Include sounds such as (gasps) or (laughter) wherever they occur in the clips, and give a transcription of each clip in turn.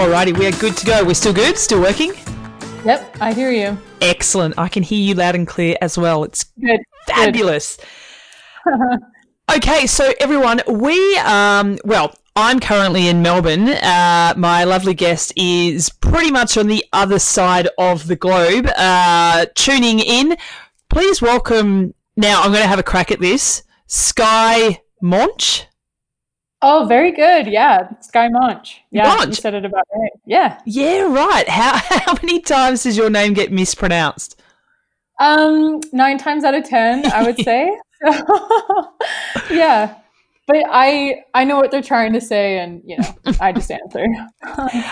Alrighty, we are good to go. We're still good, still working. Yep, I hear you. Excellent. I can hear you loud and clear as well. It's Good. fabulous. (laughs) okay, so everyone, we um well, I'm currently in Melbourne. Uh, my lovely guest is pretty much on the other side of the globe, uh, tuning in. Please welcome. Now, I'm going to have a crack at this. Skye Moench. Oh, very good. Yeah, Skye Moench. Yeah, Moench. you said it about right. Yeah. Yeah, right. How (laughs) how many times does your name get mispronounced? Um, nine times out of ten, I would (laughs) say. (laughs) yeah, but I I know what they're trying to say, and you know, I just answer.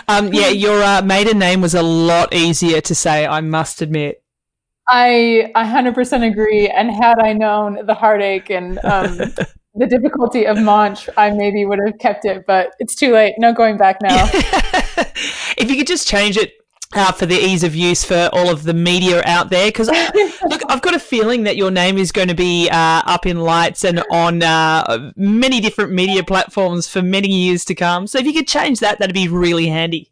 Um, yeah, your uh, maiden name was a lot easier to say. I must admit. I I hundred percent agree. And had I known the heartache and um, the difficulty of Moench, I maybe would have kept it. But it's too late. No going back now. (laughs) if you could just change it uh, for the ease of use for all of the media out there, because (laughs) look, I've got a feeling that your name is going to be uh, up in lights and on uh, many different media platforms for many years to come. So if you could change that, that'd be really handy.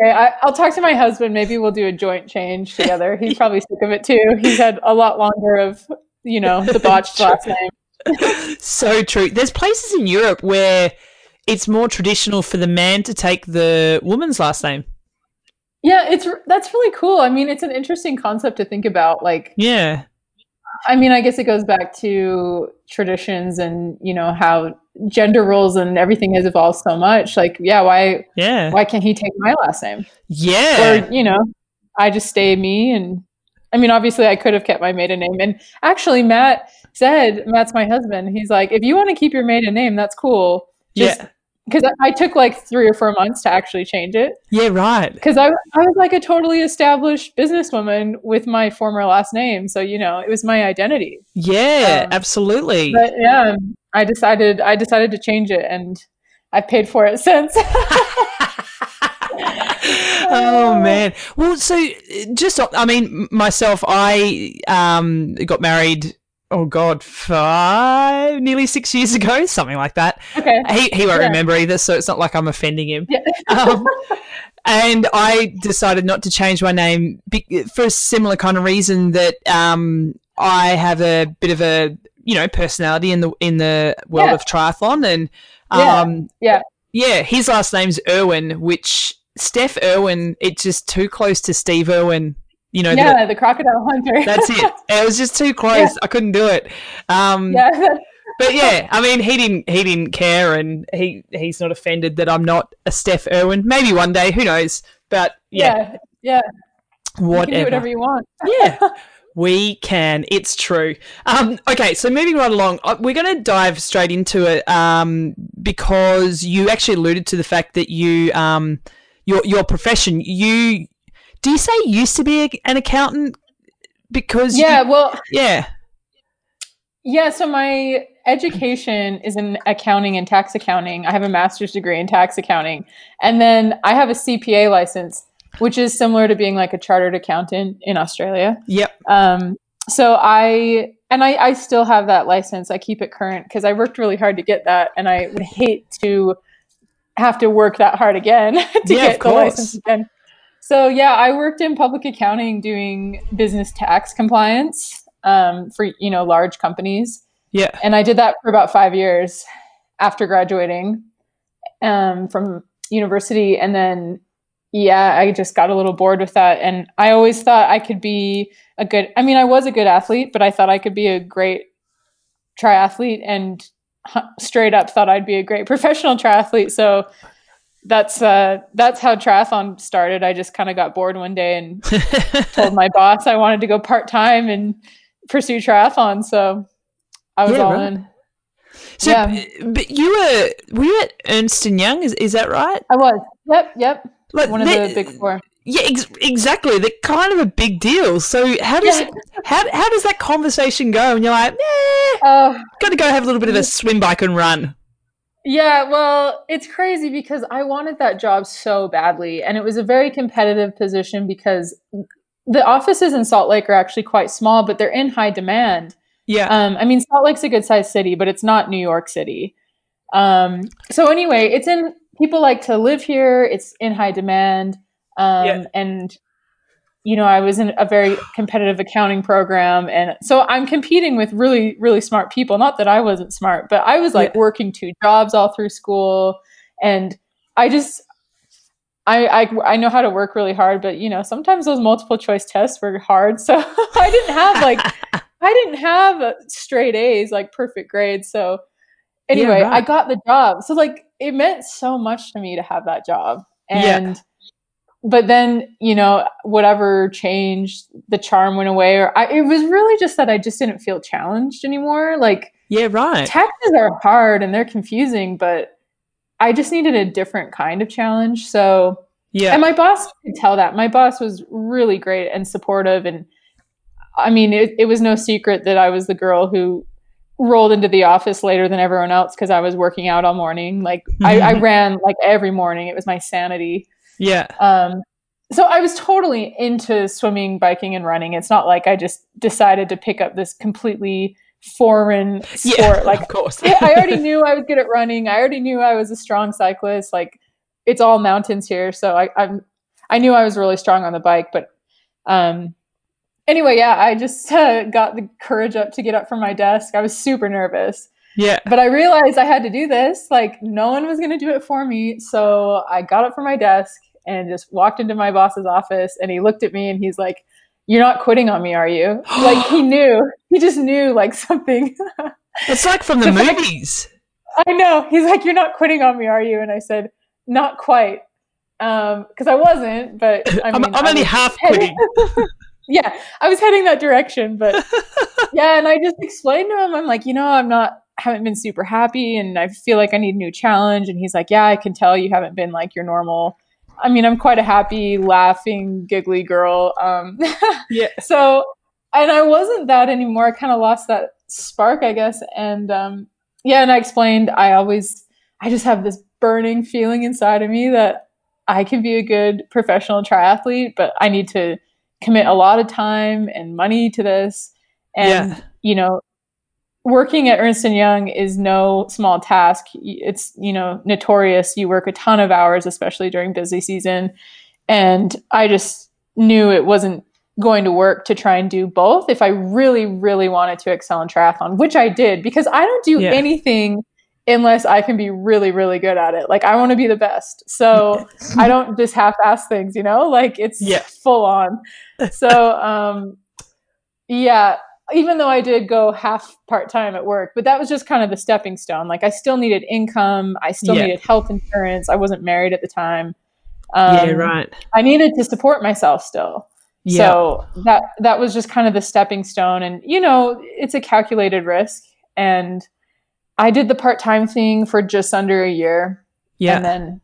Okay, I, I'll talk to my husband. Maybe we'll do a joint change together. He's (laughs) probably sick of it too. He's had a lot longer of, you know, the botched last name. So true. There's places in Europe where it's more traditional for the man to take the woman's last name. Yeah, it's that's really cool. I mean, it's an interesting concept to think about. Like, Yeah. I mean, I guess it goes back to traditions and you know how gender roles and everything has evolved so much. Like, yeah, why Yeah. why can't he take my last name? Yeah. Or you know, I just stay me. And I mean, obviously, I could have kept my maiden name. And actually, Matt said, Matt's my husband. He's like, if you want to keep your maiden name, that's cool. Just yeah. because I, I took like three or four months to actually change it Yeah, right. because I, I was like a totally established businesswoman with my former last name so you know it was my identity Yeah, Um, absolutely. but yeah i decided i decided to change it and i've paid for it (laughs) since oh man. Well, so just I mean myself, I um got married. Oh God, five, nearly six years ago, something like that. okay He he won't Yeah. remember either, so it's not like I'm offending him. yeah. (laughs) Um, and I decided not to change my name for a similar kind of reason that um I have a bit of a you know personality in the in the world Yeah. of triathlon and um Yeah. yeah his last name's Irwin which Steph Irwin it's just too close to Steve Irwin you know yeah the crocodile hunter that's it (laughs) it was just too close I couldn't do it um yeah but yeah, (laughs) I mean, he didn't he didn't care, and he he's not offended that I'm not a Steph Irwin. Maybe one day, who knows? But yeah, yeah yeah you whatever. can do whatever you want yeah, (laughs) we can. It's true. Um, okay, so moving right along, uh, we're going to dive straight into it um, because you actually alluded to the fact that you um, your your profession you do you say used to be a, an accountant because you- yeah well yeah Yeah, so my education is in accounting and tax accounting. I have a master's degree in tax accounting. And then I have a CPA license, which is similar to being like a chartered accountant in Australia. yep Um, so I, and I, I still have that license. I keep it current because I worked really hard to get that. And I would hate to have to work that hard again (laughs) to Yeah, get the license again. So yeah, I worked in public accounting doing business tax compliance um, for you know large companies, yeah and I did that for about five years after graduating um, from university, and then yeah, I just got a little bored with that, and I always thought I could be a good. I mean, I was a good athlete, but I thought I could be a great triathlete, and straight up thought I'd be a great (laughs) professional triathlete. So that's uh that's how triathlon started. I just kind of got bored one day and (laughs) told my boss I wanted to go part time and pursue triathlon. So I was Yeah, all right. in. So, Yeah. but you were were you at Ernst and Young? Is is that right? I was. Yep, yep. Like One of the big four. Yeah, ex- exactly. They're kind of a big deal. So how does Yeah. (laughs) how how does that conversation go? And you're like, eh, Oh, got to go have a little bit of a swim bike and run. Yeah. Well, it's crazy because I wanted that job so badly, and it was a very competitive position because the offices in Salt Lake are actually quite small, but they're in high demand. Yeah, Um, I mean, Salt Lake's a good sized city, but it's not New York City. Um, so anyway, it's in people like to live here. It's in high demand. Um, Yeah. And, you know, I was in a very competitive accounting program. And so I'm competing with really, really smart people. Not that I wasn't smart, but I was like Yeah. working two jobs all through school. And I just, I, I, I know how to work really hard, but you know, sometimes those multiple choice tests were hard. So (laughs) I didn't have like, (laughs) I didn't have straight A's, like perfect grades. So anyway, I right. got the job. So like it meant so much to me to have that job. Yeah. But then, you know, whatever changed, the charm went away or I, it was really just that I just didn't feel challenged anymore. Like yeah, right. taxes are hard and they're confusing, but I just needed a different kind of challenge. So Yeah. and my boss could tell that. My boss was really great and supportive. And I mean, it, it was no secret that I was the girl who rolled into the office later than everyone else because I was working out all morning. Like I, I mm-hmm. ran like every morning. It was my sanity. Yeah. Um, so I was totally into swimming, biking, and running. It's not like I just decided to pick up this completely foreign sport. Yeah. Like (laughs) of course. I already knew I was good at running. I already knew I was a strong cyclist. Like it's all mountains here, so I, I'm I knew I was really strong on the bike. But um, anyway, yeah, I just (laughs) uh, got the courage up to get up from my desk. I was super nervous, yeah. but I realized I had to do this. Like no one was going to do it for me, so I got up from my desk and just walked into my boss's office. And he looked at me and he's like. You're not quitting on me, are you? (gasps) Like he knew. He just knew like something. (laughs) It's like from the The fact- movies. I know. He's like, "You're not quitting on me, are you?" And I said, "Not quite," um, because I wasn't. But (laughs) I mean, I'm only half heading- quitting. (laughs) yeah, I was heading that direction. But yeah, and I just explained to him, I'm like, you know, I'm not, haven't been super happy, and I feel like I need a new challenge. And he's like, Yeah, I can tell you haven't been like your normal. I mean, I'm quite a happy, laughing, giggly girl. Um, (laughs) yeah. so and i wasn't that anymore i kind of lost that spark i guess and um yeah and i explained i always i just have this burning feeling inside of me that i can be a good professional triathlete but i need to commit a lot of time and money to this and Yeah. you know working at ernst and young is no small task it's you know notorious you work a ton of hours especially during busy season and i just knew it wasn't going to work to try and do both if I really, really wanted to excel in triathlon, which I did because I don't do Yeah. anything unless I can be really, really good at it. Like I want to be the best. So (laughs) I don't just half ass things, you know, like it's Yeah. full on. So, um, yeah, even though I did go half part time at work, but that was just kind of the stepping stone. Like I still needed income. I still Yeah. needed health insurance. I wasn't married at the time. yeah, Um, right. I needed to support myself still. Yeah. So that that was just kind of the stepping stone and you know, it's a calculated risk and I did the part-time thing for just under a year yeah. and then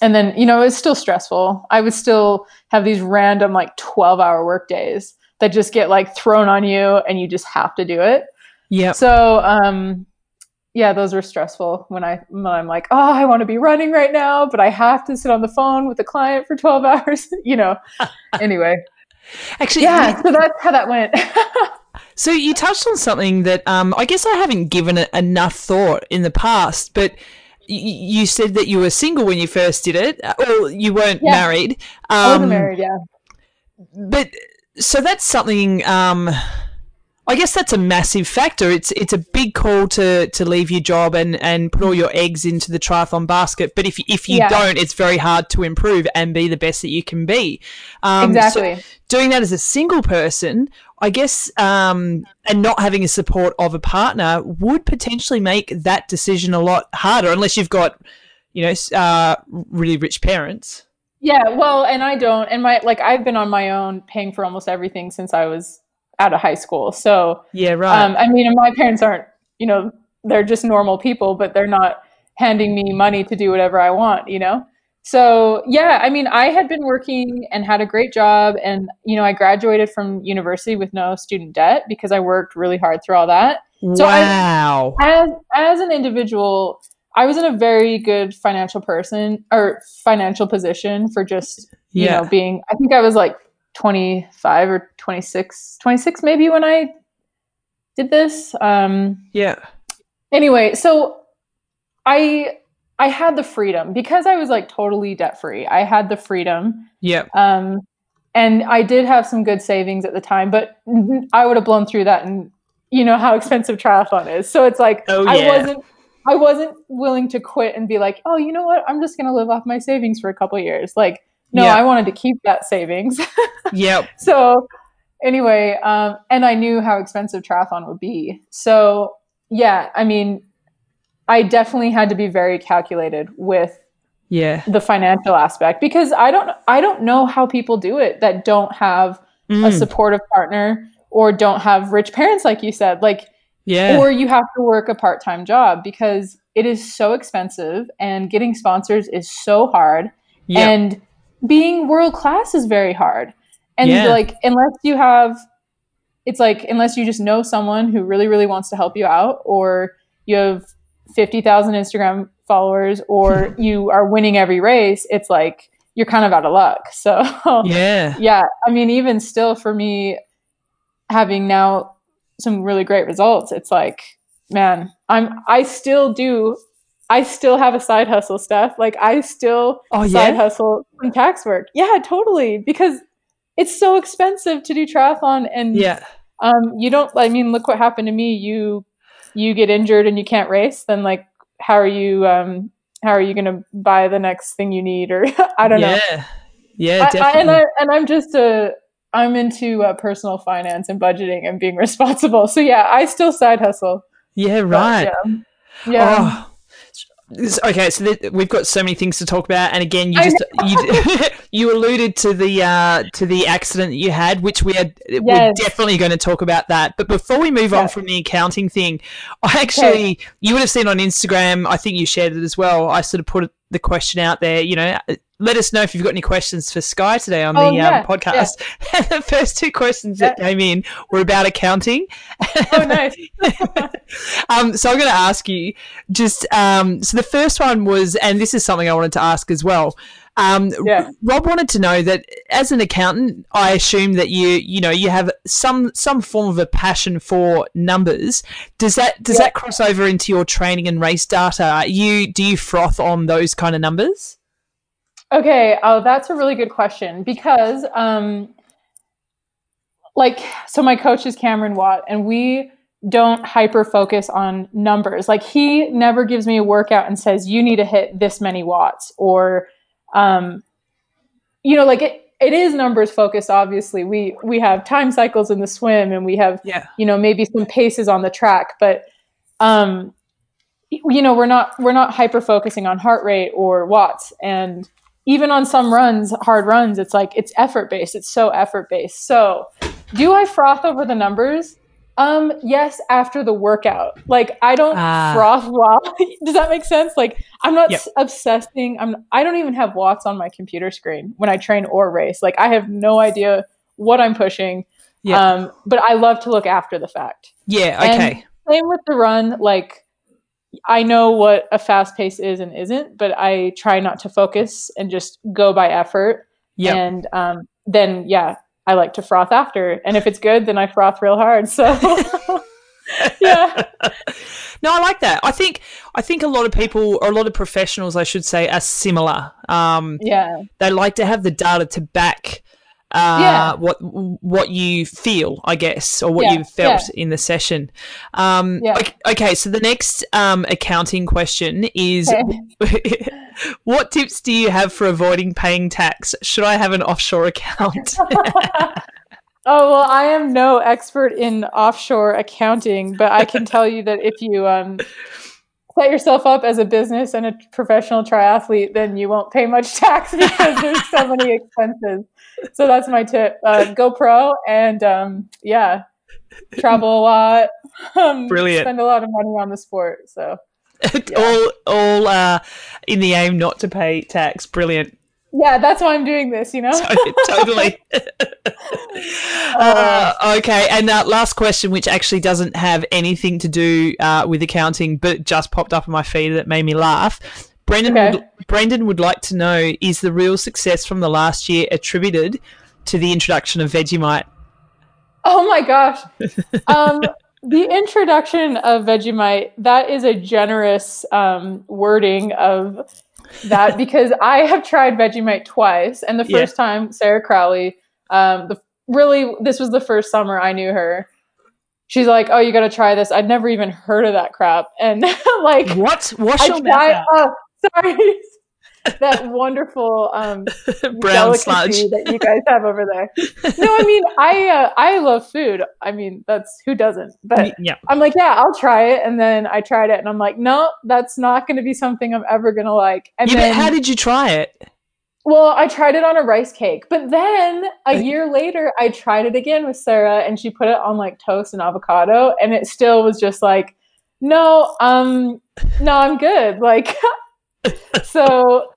and then you know, it was still stressful. I would still have these random like 12-hour work days that just get like thrown on you and you just have to do it. yeah. So, um yeah, those were stressful when I when I'm like, oh, I want to be running right now, but I have to sit on the phone with the client for 12 (laughs) hours, you know. (laughs) anyway, Actually, yeah, so that's how that went. (laughs) So you touched on something that um, I guess I haven't given it enough thought in the past, but y- you said that you were single when you first did it, uh, or you weren't Yeah. married. Um, I wasn't married, yeah. But so that's something. Um, I guess that's a massive factor. It's it's a big call to, to leave your job and, and put all your eggs into the triathlon basket. But if if you Yeah. don't, it's very hard to improve and be the best that you can be. Um, so Exactly. doing that as a single person, I guess, um, and not having a support of a partner would potentially make that decision a lot harder, unless you've got, you know, uh, really rich parents. Yeah, well, and I don't. And my like I've been on my own paying for almost everything since I was out of high school. So, Yeah, right. um I mean, my parents aren't, you know, they're just normal people, but they're not handing me money to do whatever I want, you know? So, yeah, I mean, I had been working and had a great job and, you know, I graduated from university with no student debt because I worked really hard through all that. so I- wow. as as an individual i was in a very good financial person or financial position for just you Yeah. know being i think i was like 25 or 26 26 maybe when i did this um yeah. anyway so i I had the freedom because I was like totally debt free. I had the freedom. Yep. Um, and I did have some good savings at the time, but I would have blown through that, and you know how expensive triathlon is. So it's like Oh, I wasn't, I wasn't willing to quit and be like, oh, you know what? I'm just gonna live off my savings for a couple years. Like, no, Yeah. I wanted to keep that savings. (laughs) Yep. so anyway, um, and I knew how expensive triathlon would be. So yeah, I mean, I definitely had to be very calculated with Yeah. the financial aspect because I don't I don't know how people do it that don't have a Mm, supportive partner or don't have rich parents like you said like yeah. or you have to work a part-time job because it is so expensive and getting sponsors is so hard Yep. and being world class is very hard and Yeah. like unless you have it's like unless you just know someone who really really wants to help you out or you have 50,000 Instagram followers or (laughs) you are winning every race it's like you're kind of out of luck (laughs) so yeah. yeah i mean even still for me having now some really great results. It's like man i'm i still do i still have a side hustle stuff like i still Oh, side hustle some tax work. Yeah totally. Because it's so expensive to do triathlon and Yeah. um you don't i mean look what happened to me. You you get injured and you can't race then like how are you um how are you going to buy the next thing you need? Or (laughs) i don't know. Yeah. Yeah, I, I, definitely. and I and I'm just a I'm into uh, personal finance and budgeting and being (laughs) responsible. So yeah, I still side hustle. yeah, but right. Yeah. Yeah. Oh. Okay, so th- we've got so many things to talk about, and again, you just you (laughs) you alluded to the uh, to the accident that you had, which we are we're definitely going to talk about that. But before we move on from the accounting thing, I actually you would have seen on Instagram. I think you shared it as well. I sort of put the question out there. You know, let us know if you've got any questions for Skye today on Oh, the yeah, um, podcast. (laughs) the first two questions that came in were about accounting. Oh, nice. (laughs) um, so I'm going to ask you just um, so the first one was, and this is something I wanted to ask as well. Um, Yeah. Rob wanted to know that as an accountant, I assume that you you know you have some some form of a passion for numbers. Does that does Yeah. that cross over into your training and race data? You do you froth on those kind of numbers? Okay. Oh, that's a really good question because, um, like, so my coach is Cameron Watt, and we don't hyper focus on numbers. Like, he never gives me a workout and says, you need to hit this many watts, or, um, you know, like it, it is numbers focused. Obviously, we we have time cycles in the swim, and we have Yeah. you know maybe some paces on the track but um you know we're not we're not hyper focusing on heart rate or watts and even on some runs hard runs it's like it's effort based it's so effort based so do i froth over the numbers um yes after the workout like i don't Ah. froth (laughs) while does that make sense like i'm not Yep. s- obsessing i'm i don't even have watts on my computer screen when i train or race like i have no idea what i'm pushing Yeah. um but i love to look after the fact Yeah. And Okay. same with the run like i know what a fast pace is and isn't but i try not to focus and just go by effort Yeah. and um, then yeah i like to froth after and if it's good then i froth real hard so (laughs) yeah No, I like that. I think I think a lot of people, or a lot of professionals, I should say, are similar. Um, yeah they like to have the data to back uh, Yeah. what what you feel, I guess, or what Yeah, you felt in the session. Um, Yeah. okay, okay, so the next um, accounting question is: (laughs) (laughs) What tips do you have for avoiding paying tax? Should I have an offshore account? (laughs) Oh well, I am no expert in offshore accounting, but I can tell you that if you um, set yourself up as a business and a professional triathlete, then you won't pay much (laughs) tax because there's so many expenses. So that's my tip: uh, go pro and um, yeah, travel a lot. Um, Brilliant. Spend a lot of money on the sport. So (laughs) all all uh, in the aim not to pay tax. Brilliant. Yeah, that's why I'm doing this. You know. (laughs) totally. (laughs) uh, okay, and uh, last question, which actually doesn't have anything to do uh, with accounting, but just popped up on my feed that made me laugh. Brendan, Okay. would, Brendan would like to know: Is the real success from the last year attributed to the introduction of Vegemite? Oh my gosh. (laughs) Um, the introduction of Vegemite, that is a generous um, wording of that because I have tried Vegemite twice. And the Yeah. first time, Sarah Crowley, um, the, really, this was the first summer I knew her. She's like, "Oh, you got to try this." I'd never even heard of that crap, and (laughs) like, What? I your tried. Oh, (laughs) sorry, that wonderful um, (laughs) Brown sludge. that you guys have over there. No, I mean, I uh, I love food. I mean, that's who doesn't. But yeah. I'm like, yeah, I'll try it. And then I tried it, and I'm like, no, that's not going to be something I'm ever going to like. And yeah, then, but how did you try it? well, I tried it on a rice cake, but then a year later, I tried it again with Sarah, and she put it on like toast and avocado, and it still was just like, no, um, no, I'm good. Like, (laughs) so.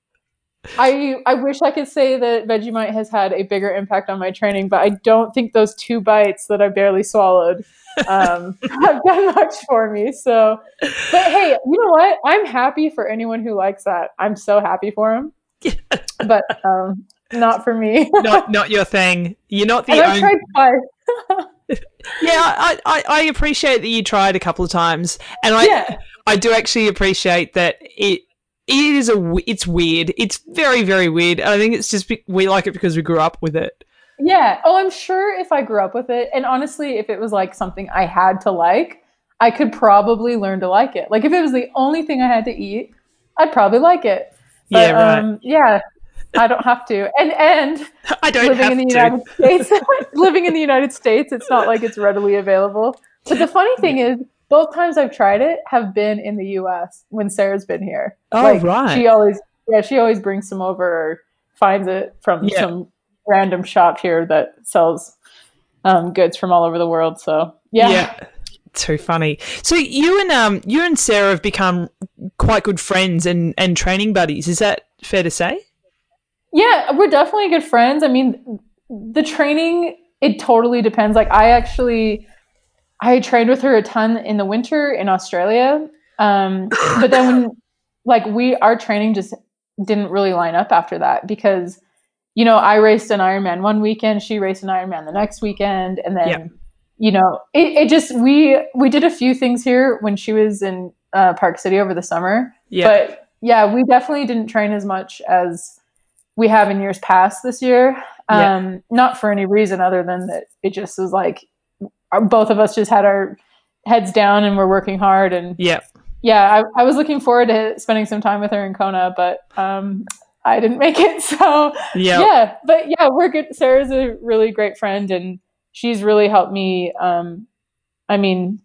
I I wish I could say that Vegemite has had a bigger impact on my training, but I don't think those two bites that I barely swallowed um, (laughs) have done much for me. So, but hey, you know what? I'm happy for anyone who likes that. I'm so happy for them. (laughs) But um, not for me. Not not your thing. You're not the and I've only. tried twice. (laughs) Yeah, I, I, I appreciate that you tried a couple of times, and I Yeah. I do actually appreciate that it it is a it's weird. It's very very weird. I think it's just we like it because we grew up with it. Yeah. Oh, I'm sure if I grew up with it, and honestly, if it was like something I had to like, I could probably learn to like it. Like if it was the only thing I had to eat, I'd probably like it. But, yeah, right. Um, yeah. I don't have to. And and (laughs) I don't living have in the to. United States, (laughs) living in the United States, it's not like it's readily available. But the funny thing is, both times I've tried it have been in the U.S. when Sarah's been here. Oh, like, right. She always, yeah, she always brings some over or finds it from Yeah. some random shop here that sells um, goods from all over the world. So yeah, Too funny. So you and um you and Sarah have become quite good friends and and training buddies. Is that fair to say? Yeah, we're definitely good friends. I mean, the training it totally depends. Like I actually I trained with her a ton in the winter in Australia. Um but then when (coughs) like we our training just didn't really line up after that because you know, I raced an Ironman one weekend, she raced an Ironman the next weekend and then Yeah. you know, it, it just we we did a few things here when she was in uh, Park City over the summer. Yeah. But yeah, we definitely didn't train as much as we have in years past this year. Yeah. Um, Not for any reason other than that it just was like our, both of us just had our heads down and we're working hard. And yeah. yeah, I, I was looking forward to spending some time with her in Kona, but um, I didn't make it. (laughs) So Yeah. yeah, but yeah, we're good. Sarah's a really great friend, and she's really helped me. Um, I mean,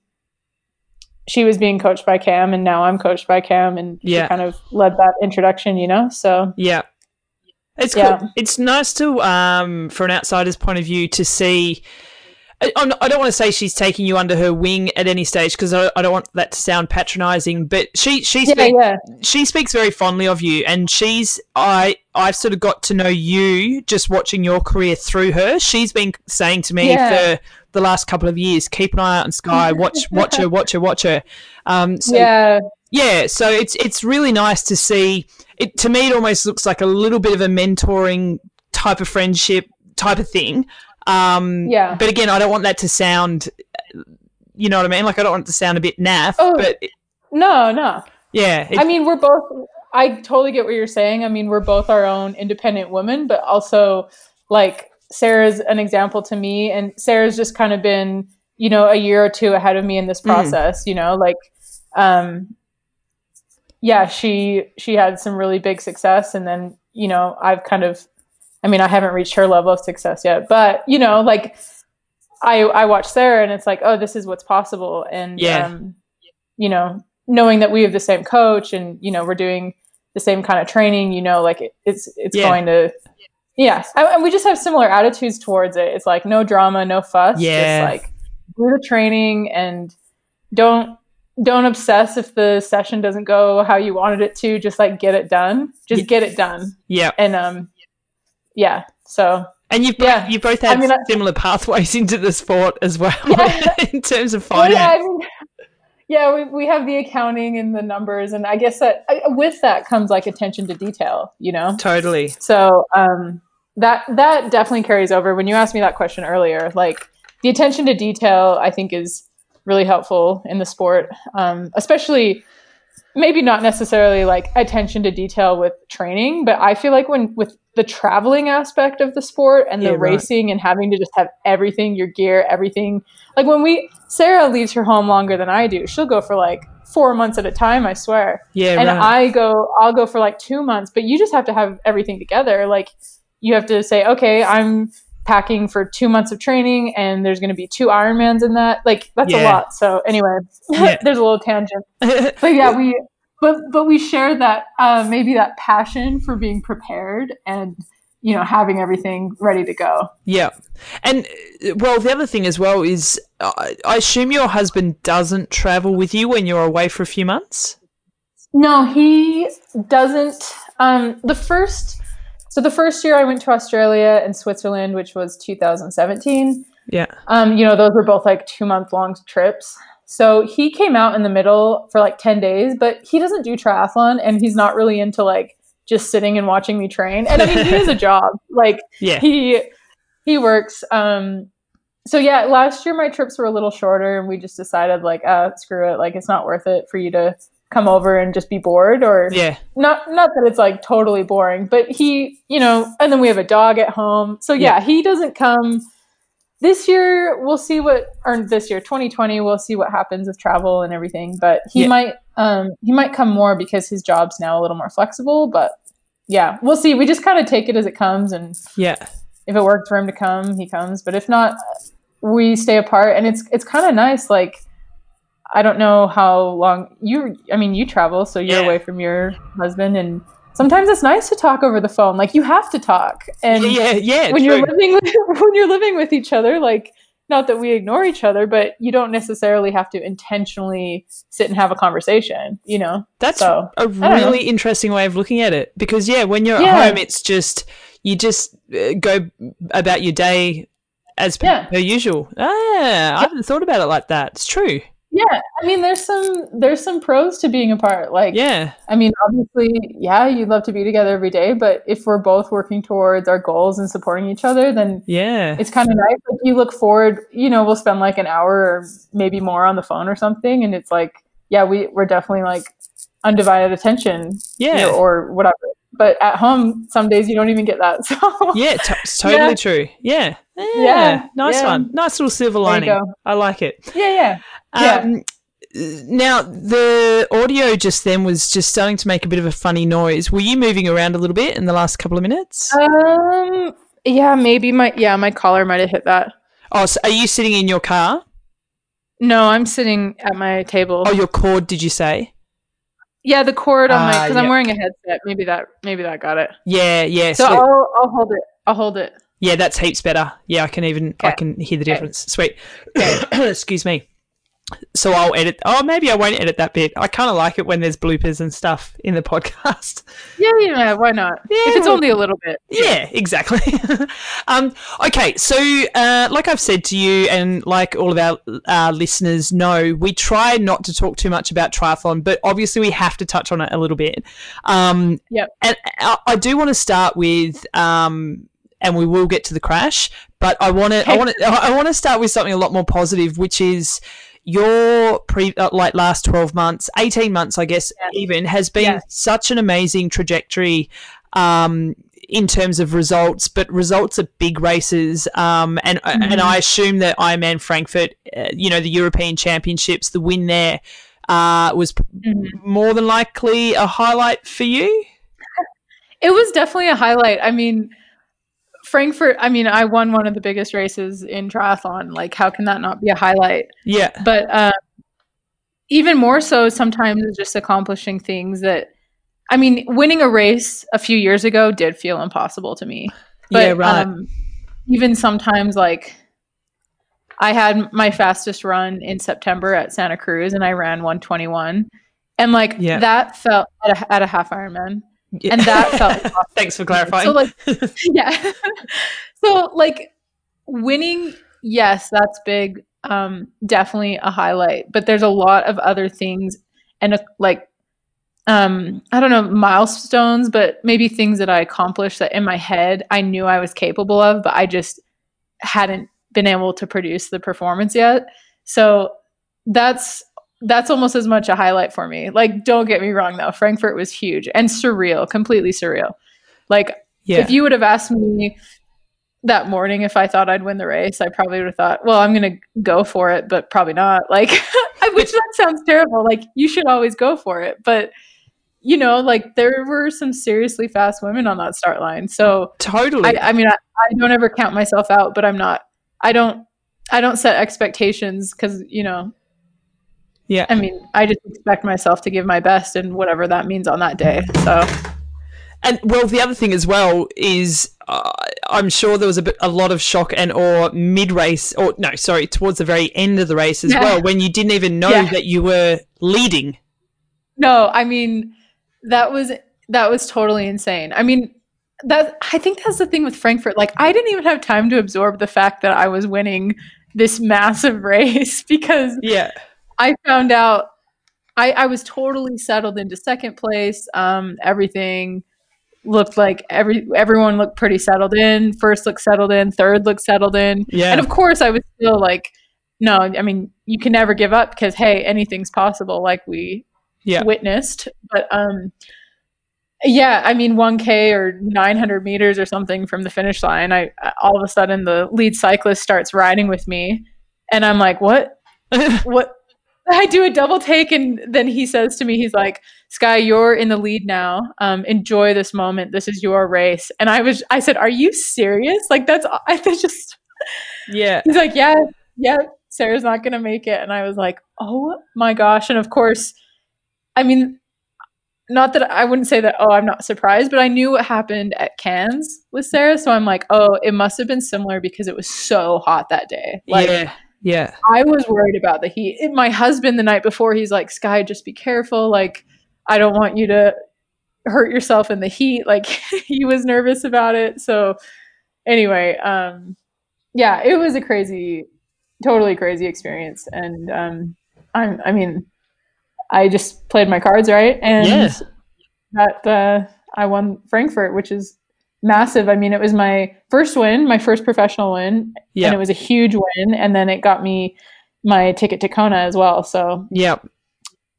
she was being coached by Cam, and now I'm coached by Cam, and Yeah. she kind of led that introduction, you know. So Yeah. It's Yeah. cool. It's nice to um for an outsider's point of view to see I, I don't want to say she's taking you under her wing at any stage because I, I don't want that to sound patronizing, but she she yeah, speaks yeah, she speaks very fondly of you, and she's I I've sort of got to know you just watching your career through her. She's been saying to me Yeah. for the last couple of years, keep an eye out on Skye, (laughs) watch watch her, watch her, watch her. Um, so yeah, yeah, so it's it's really nice to see. It to me, it almost looks like a little bit of a mentoring type of friendship type of thing. Um, Yeah. But again, I don't want that to sound, you know what I mean? Like I don't want it to sound a bit naff. Oh. But it- no, no. yeah, it- I mean, we're both. I totally get what you're saying. I mean, we're both our own independent women, but also like Sarah's an example to me, and Sarah's just kind of been, you know, a year or two ahead of me in this Mhm. process. You know, like, um, yeah, she she had some really big success, and then you know, I've kind of, I mean, I haven't reached her level of success yet, but you know, like. I, I watch Sarah and it's like, oh, this is what's possible. And, Yeah. um, you know, knowing that we have the same coach and, you know, we're doing the same kind of training, you know, like it, it's, it's Yeah. going to, yeah. And and we just have similar attitudes towards it. It's like no drama, no fuss. Yeah. Just like do the training and don't, don't obsess if the session doesn't go how you wanted it to. Just like get it done. Just Yeah. get it done. yeah. And, um, yeah. So And you've Yeah. both, you both had I mean, I- similar pathways (laughs) into the sport as well (laughs) Yeah. (laughs) in terms of finance. yeah, I mean, yeah, we, we have the accounting and the numbers, and I guess that with that comes like attention to detail, you know. Totally. So um, that that definitely carries over. When you asked me that question earlier, like the attention to detail, I think is really helpful in the sport, um, especially maybe not necessarily like attention to detail with training, but I feel like when with the traveling aspect of the sport and the Yeah, right. racing and having to just have everything, your gear, everything. Like when we Sarah leaves her home longer than I do. She'll go for like four months at a time, I swear. Yeah, and right. I go I'll go for like two months, but you just have to have everything together. Like you have to say, okay, I'm packing for two months of training and there's gonna be two Ironmans in that. Like that's a lot. So anyway, Yeah. (laughs) there's a little tangent (laughs) but yeah, we but but we share that uh, maybe that passion for being prepared and you know having everything ready to go. Yeah. And uh, well, the other thing as well is I, I assume your husband doesn't travel with you when you're away for a few months. No, he doesn't. Um, the first so the first year I went to Australia and Switzerland, which was 2017. Yeah. Um, you know, those were both like two month long trips. So he came out in the middle for like 10 days, but he doesn't do triathlon and he's not really into like just sitting and watching me train. And I mean, he has a (laughs) job. Like Yeah. he he works. Um so yeah, last year my trips were a little shorter and we just decided like, uh, screw it, like it's not worth it for you to come over and just be bored or Yeah. not not that it's like totally boring, but he, you know, and then we have a dog at home. So yeah, Yeah. he doesn't come this year. We'll see what or this year, 2020, we'll see what happens with travel and everything, but he Yeah. might um he might come more because his job's now a little more flexible, but yeah, we'll see. We just kind of take it as it comes and Yeah. if it works for him to come, he comes, but if not, we stay apart and it's it's kind of nice like I don't know how long you I mean you travel so you're Yeah. away from your husband and sometimes it's nice to talk over the phone like you have to talk and yeah. Yeah. when true. you're living with, (laughs) when you're living with each other like not that we ignore each other but you don't necessarily have to intentionally sit and have a conversation you know That's so, a really interesting way of looking at it because yeah, when you're Yeah. at home, it's just you just uh, go about your day as per, Yeah. per usual. Ah, I haven't thought about it like that. It's true. Yeah i mean there's some there's some pros to being apart like Yeah. I mean, obviously, yeah, you'd love to be together every day, but if we're both working towards our goals and supporting each other, then Yeah. it's kind of nice. Like you look forward, you know, we'll spend like an hour or maybe more on the phone or something, and it's like, yeah, we we're definitely like undivided attention, you Yeah. know, or whatever. But at home, some days you don't even get that. (laughs) So Yeah, t- totally Yeah. true. Yeah. Yeah. Yeah, Nice yeah. one. Nice little silver lining. I like it. yeah, yeah. Yeah. Um, now, the audio just then was just starting to make a bit of a funny noise. Were you moving around a little bit in the last couple of minutes? Um, yeah, maybe my yeah my collar might have hit that. oh, so are you sitting in your car? No, I'm sitting at my table. Oh, your cord, did you say? Yeah, the cord on my Ah, because yeah. I'm wearing a headset. Maybe that maybe that got it. Yeah, yeah. So sweet. I'll I'll hold it. I'll hold it. Yeah, that's heaps better. Yeah, I can even I can hear the Okay. difference. Sweet. (coughs) Excuse me. So I'll edit. Oh, maybe I won't edit that bit. I kind of like it when there's bloopers and stuff in the (laughs) podcast. Yeah, yeah. Why not? Yeah, if it's only a little bit. Yeah, exactly. (laughs) um, okay, so uh, like I've said to you, and like all of our uh, listeners know, we try not to talk too much about triathlon, but obviously we have to touch on it a little bit. Um, Yep. And I, I do want to start with, um, and we will get to the crash, but I want to, I want to, I want to start with something a lot more positive, which is your pre uh, like last 12 months 18 months i guess Yeah. even has been Yeah. such an amazing trajectory um in terms of results but results at big races um and and i assume that ironman frankfurt uh, you know the european championships the win there uh was Mhm. more than likely a highlight for you (laughs) It was definitely a highlight. I mean, Frankfurt. I mean, I won one of the biggest races in triathlon. Like, how can that not be a highlight? yeah But um, even more so, sometimes it's just accomplishing things that. I mean, winning a race a few years ago did feel impossible to me. But yeah right um, even sometimes, like I had my fastest run in September at Santa Cruz, and I ran 121, and like Yeah. that felt at a, at a half Ironman, Yeah. and that felt (laughs) thanks for clarifying So like, yeah. (laughs) so like, winning, yes, that's big. Um, definitely a highlight. But there's a lot of other things, and uh, like, um, I don't know milestones, but maybe things that I accomplished that in my head I knew I was capable of, but I just hadn't been able to produce the performance yet. So that's that's almost as much a highlight for me. Like, don't get me wrong though, Frankfurt was huge and surreal, completely surreal. Like, yeah. if you would have asked me that morning if I thought I'd win the race, I probably would have thought, well, I'm going to go for it, but probably not. Like, (laughs) which that sounds terrible. Like, you should always go for it, but you know, like there were some seriously fast women on that start line. So totally. I, I mean, I, I don't ever count myself out, but I'm not. I don't. I don't set expectations because you know yeah. I mean, I just expect myself to give my best and whatever that means on that day. So. And well, the other thing as well is uh, I'm sure there was a bit, a lot of shock and or mid race, or no, sorry, towards the very end of the race as yeah. well, when you didn't even know yeah. that you were leading. No, I mean that was that was totally insane. I mean that I think that's the thing with Frankfurt. Like I didn't even have time to absorb the fact that I was winning this massive (laughs) race because yeah I found out I, I was totally settled into second place. Um, everything looked like every everyone looked pretty settled in. First looked settled in. Third looked settled in. Yeah. And of course, I was still like, no. I mean, you can never give up because hey, anything's possible. Like we yeah. witnessed, but um, yeah. I mean, one k or nine hundred meters or something from the finish line. I all of a sudden the lead cyclist starts riding with me, and I'm like, what? (laughs) what I do a double take, and then he says to me, he's like, "Skye, you're in the lead now. Um, enjoy this moment. This is your race." And I was, I said, "Are you serious? Like that's, I (laughs) just." Yeah. He's like, "Yeah, yeah. Sarah's not gonna make it," and I was like, "Oh my gosh!" And of course, I mean, not that I wouldn't say that. Oh, I'm not surprised, but I knew what happened at Cairns with Sarah, so I'm like, "Oh, it must have been similar because it was so hot that day." Like, yeah yeah. I was worried about the heat. My husband the night before, he's like, Skye, just be careful. Like, I don't want you to hurt yourself in the heat. Like, (laughs) he was nervous about it. So, anyway, um, yeah, it was a crazy, totally crazy experience. And um, I'm, I mean, I just played my cards right. And yeah. that uh, I won Frankfurt, which is massive. I mean, it was my first win, my first professional win, yep. and it was a huge win. And then it got me my ticket to Kona as well. So yep,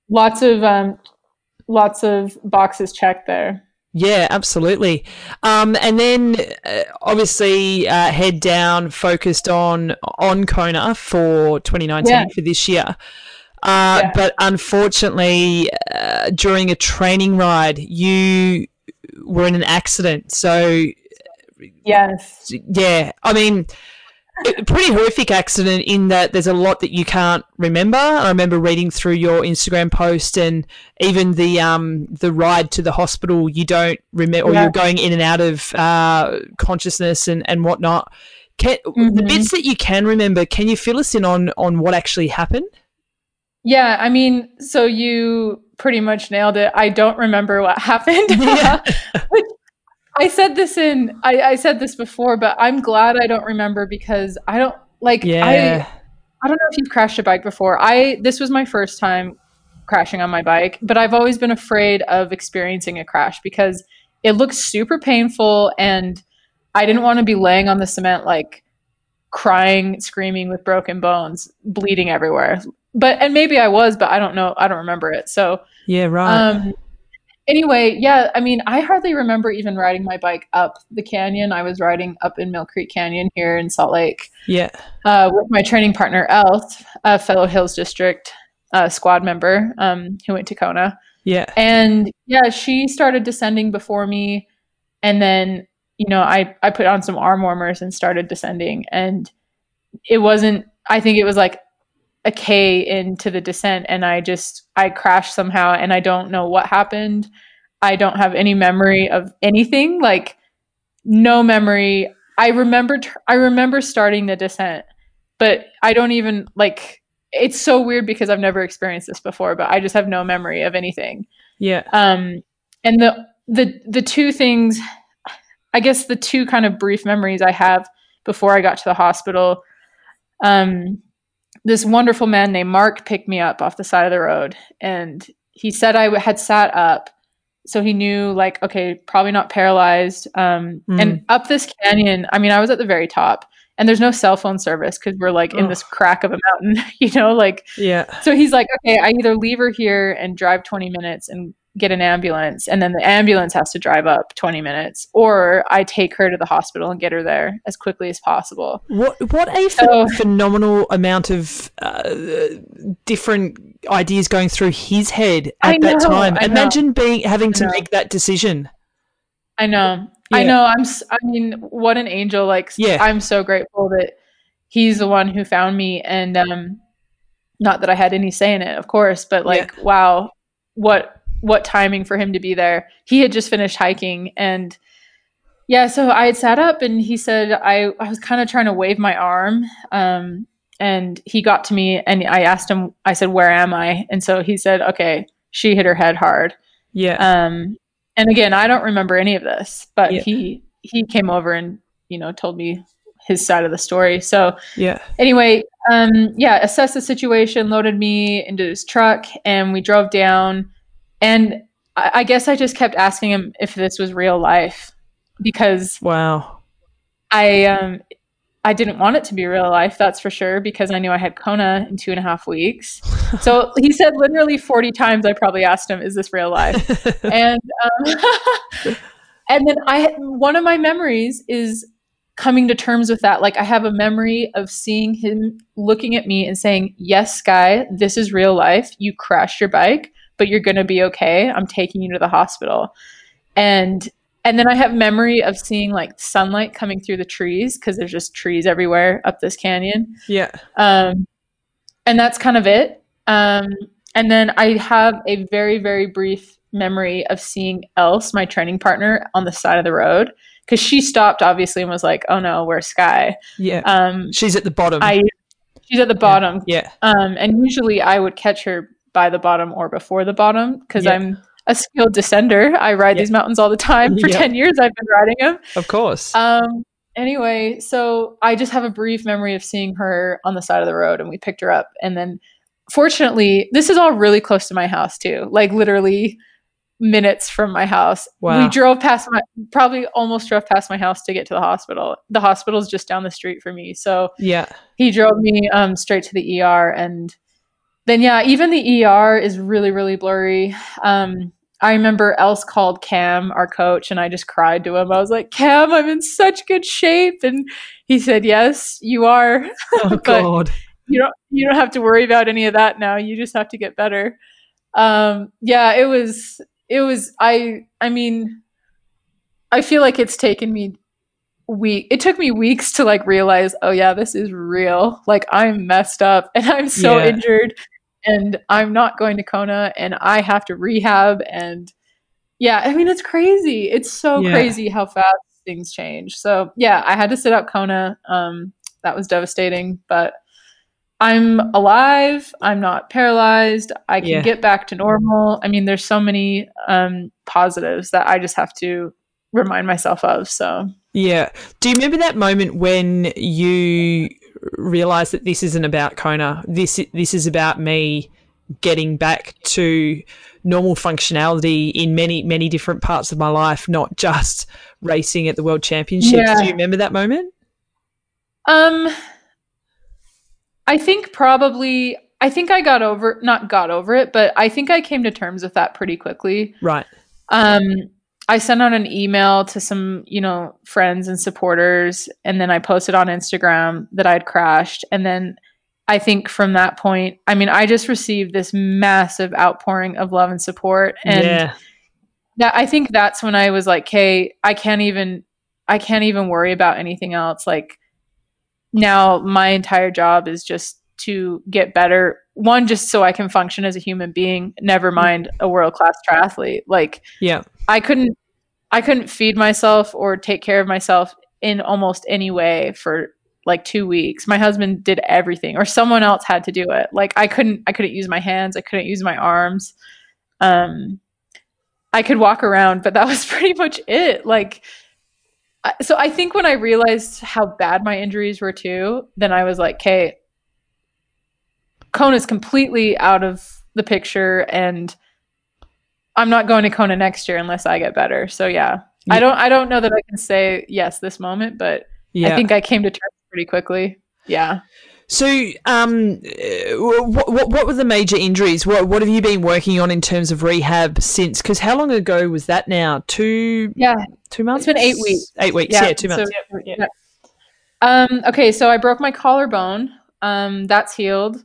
lots of um, lots of boxes checked there. Yeah, absolutely. Um, and then uh, obviously uh, head down, focused on on Kona for 2019 yeah. for this year. Uh, yeah. But unfortunately, uh, during a training ride, you were in an accident. So, yes, yeah. I mean, pretty horrific accident in that there's a lot that you can't remember. I remember reading through your Instagram post and even the um the ride to the hospital. You don't remember, or yeah. you're going in and out of uh, consciousness and and whatnot. Can, mm-hmm. The bits that you can remember, can you fill us in on on what actually happened? Yeah, I mean, so you pretty much nailed it. I don't remember what (laughs) happened. (laughs) Yeah. I said this in I, I, said this before, but I'm glad I don't remember because I don't like yeah. I I don't know if you've crashed a bike before. I this was my first time crashing on my bike, but I've always been afraid of experiencing a crash because it looks super painful and I didn't want to be laying on the cement like crying, screaming with broken bones, bleeding everywhere but and maybe I was, but I don't know. I don't remember it. So yeah, right. Um, anyway, yeah. I mean, I hardly remember even riding my bike up the canyon. I was riding up in Mill Creek Canyon here in Salt Lake. Yeah. Uh, with my training partner Elf, a fellow Hills District uh, squad member um, who went to Kona. Yeah. And yeah, she started descending before me, and then you know I I put on some arm warmers and started descending, and it wasn't. I think it was like a K into the descent and I just I crashed somehow and I don't know what happened. I don't have any memory of anything, like no memory. I remember I remember starting the descent, but I don't even like it's so weird because I've never experienced this before, but I just have no memory of anything. Yeah. Um and the the the two things I guess the two kind of brief memories I have before I got to the hospital um this wonderful man named Mark picked me up off the side of the road and he said I had sat up so he knew like okay probably not paralyzed um, mm. and up this canyon I mean I was at the very top and there's no cell phone service because we're like in this crack of a mountain, (laughs) you know, like Yeah. so he's like, okay, I either leave her here and drive 20 minutes and get an ambulance, and then the ambulance has to drive up 20 minutes, or I take her to the hospital and get her there as quickly as possible. What what a So- phenomenal amount of uh, different ideas going through his head at I that time. Know. Imagine being having to make that decision. I know. I know. I'm. I mean, what an angel! Like, Yeah. I'm so grateful that he's the one who found me, and um, not that I had any say in it, of course, but like, wow, what what timing for him to be there. He had just finished hiking, and yeah, so I had sat up, and he said I I was kind of trying to wave my arm, um, and he got to me, and I asked him. I said, "Where am I?" And so he said, "Okay, she hit her head hard." Yeah. Um, and again, I don't remember any of this, but Yeah. he he came over and you know told me his side of the story. So yeah. anyway, um, yeah, assessed the situation, loaded me into his truck, and we drove down. And I, I guess I just kept asking him if this was real life because Wow. I um I didn't want it to be real life, that's for sure, because I knew I had Kona in two and a half weeks. (laughs) So he said literally 40 times I probably asked him, is this real life? (laughs) and um, (laughs) and then I one of my memories is coming to terms with that. Like I have a memory of seeing him looking at me and saying, "Yes, Skye, this is real life. You crashed your bike, but you're going to be okay. I'm taking you to the hospital." And and then I have memory of seeing like sunlight coming through the trees because there's just trees everywhere up this canyon. yeah. Um, and that's kind of it. Um, and then I have a very, very brief memory of seeing Else, my training partner, on the side of the road because she stopped obviously and was like, "Oh no, where's Skye?" Yeah. Um, She's at the bottom. I she's at the bottom, yeah. um, and usually I would catch her by the bottom or before the bottom because Yeah. I'm a skilled descender. I ride Yeah. these mountains all the time. For (laughs) Yeah. ten years, I've been riding them. Of course. Um. Anyway, so I just have a brief memory of seeing her on the side of the road, and we picked her up. And then, fortunately, this is all really close to my house too. Like literally minutes from my house. Wow. We drove past my, probably almost drove past my house to get to the hospital. The hospital's just down the street for me, so yeah. he drove me um, straight to the ER, and then yeah, even the ER is really really blurry. Um, I remember Else called Cam, our coach, and I just cried to him. I was like, Cam, I'm in such good shape, and he said, Yes, you are. Oh (laughs) God. you don't you don't have to worry about any of that now. You just have to get better. Um, yeah, it was it was I I mean, I feel like it's taken me week it took me weeks to like realize oh yeah this is real. Like i'm messed up and i'm so Yeah. injured and i'm not going to kona and i have to rehab and yeah i mean it's crazy. It's so Yeah. crazy how fast things change. So yeah i had to sit out kona. Um that was devastating but i'm alive. I'm not paralyzed. I can Yeah. get back to normal. I mean there's so many um positives that i just have to remind myself of so Yeah. Do you remember that moment when you realized that this isn't about Kona? This this is about me getting back to normal functionality in many many different parts of my life, not just racing at the World Championships. Yeah. Do you remember that moment? Um, I think probably. I think I got over, not got over it, but I think I came to terms with that pretty quickly. Right. Um, I sent out an email to some, you know, friends and supporters, and then I posted on Instagram that I'd crashed. And then I think from that point, I mean, I just received this massive outpouring of love and support, and yeah. that I think that's when I was like, "Hey, I can't even I can't even worry about anything else." Like now my entire job is just to get better. One just so I can function as a human being, never mm-hmm. mind a world-class triathlete. Like Yeah. I couldn't I couldn't feed myself or take care of myself in almost any way for like 2 weeks. My husband did everything or someone else had to do it. Like I couldn't I couldn't use my hands, I couldn't use my arms. Um I could walk around, but that (laughs) was pretty much it. Like so I think when I realized how bad my injuries were too, then I was like, "Okay, Kona is completely out of the picture and I'm not going to Kona next year unless I get better. So yeah. Yeah. I don't I don't know that I can say yes this moment, but Yeah. I think I came to terms pretty quickly. Yeah. So, um, what, what, what were the major injuries? What what have you been working on in terms of rehab since? Because how long ago was that now? Two Yeah. two months. It's been eight weeks. Eight weeks. Yeah, two so- months. yeah. Um, okay, so I broke my collarbone. Um, that's healed.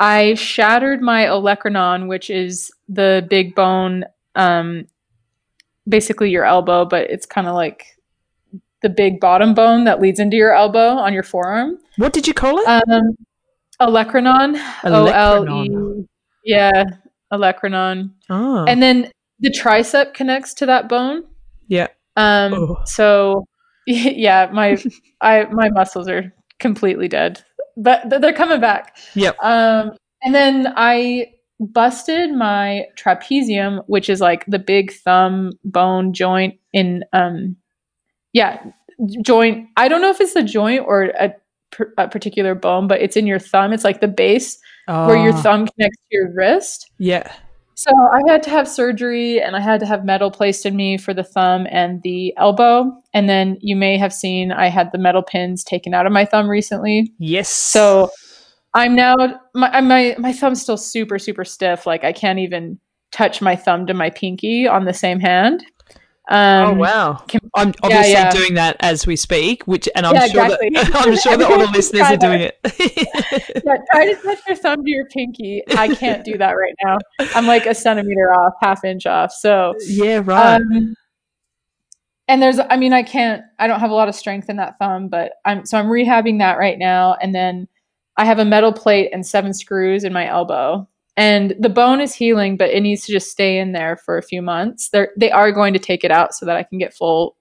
I shattered my olecranon, which is the big bone, um, basically your elbow, but it's kind of like the big bottom bone that leads into your elbow on your forearm. What did you call it? Um, olecranon. O L E. Olecranon. Yeah, olecranon. oh, And then the tricep connects to that bone. yeah. Um, Oh. so (laughs) yeah, my I my muscles are completely dead, but they're coming back. Yep. Um, and then I busted my trapezium, which is like the big thumb bone joint in um, yeah, joint. I don't know if it's the joint or a, a particular bone, but it's in your thumb. It's like the base where your Ah, thumb connects to your wrist. Yeah. So I had to have surgery and I had to have metal placed in me for the thumb and the elbow. And then you may have seen I had the metal pins taken out of my thumb recently. Yes. So I'm now my my my thumb's still super super stiff. Like I can't even touch my thumb to my pinky on the same hand. Um, oh wow. can- I'm obviously yeah. doing that as we speak, which and I'm Yeah, sure exactly. that (laughs) I'm sure that all the listeners are doing it. Yeah, try to touch your thumb to your pinky. I can't do that right now. I'm like a centimeter off, half inch off. So yeah, right. Um, and there's, I mean, I can't, I don't have a lot of strength in that thumb, but I'm, so I'm rehabbing that right now. And then I have a metal plate and seven screws in my elbow. And the bone is healing, but it needs to just stay in there for a few months. They're, they are going to take it out so that I can get full,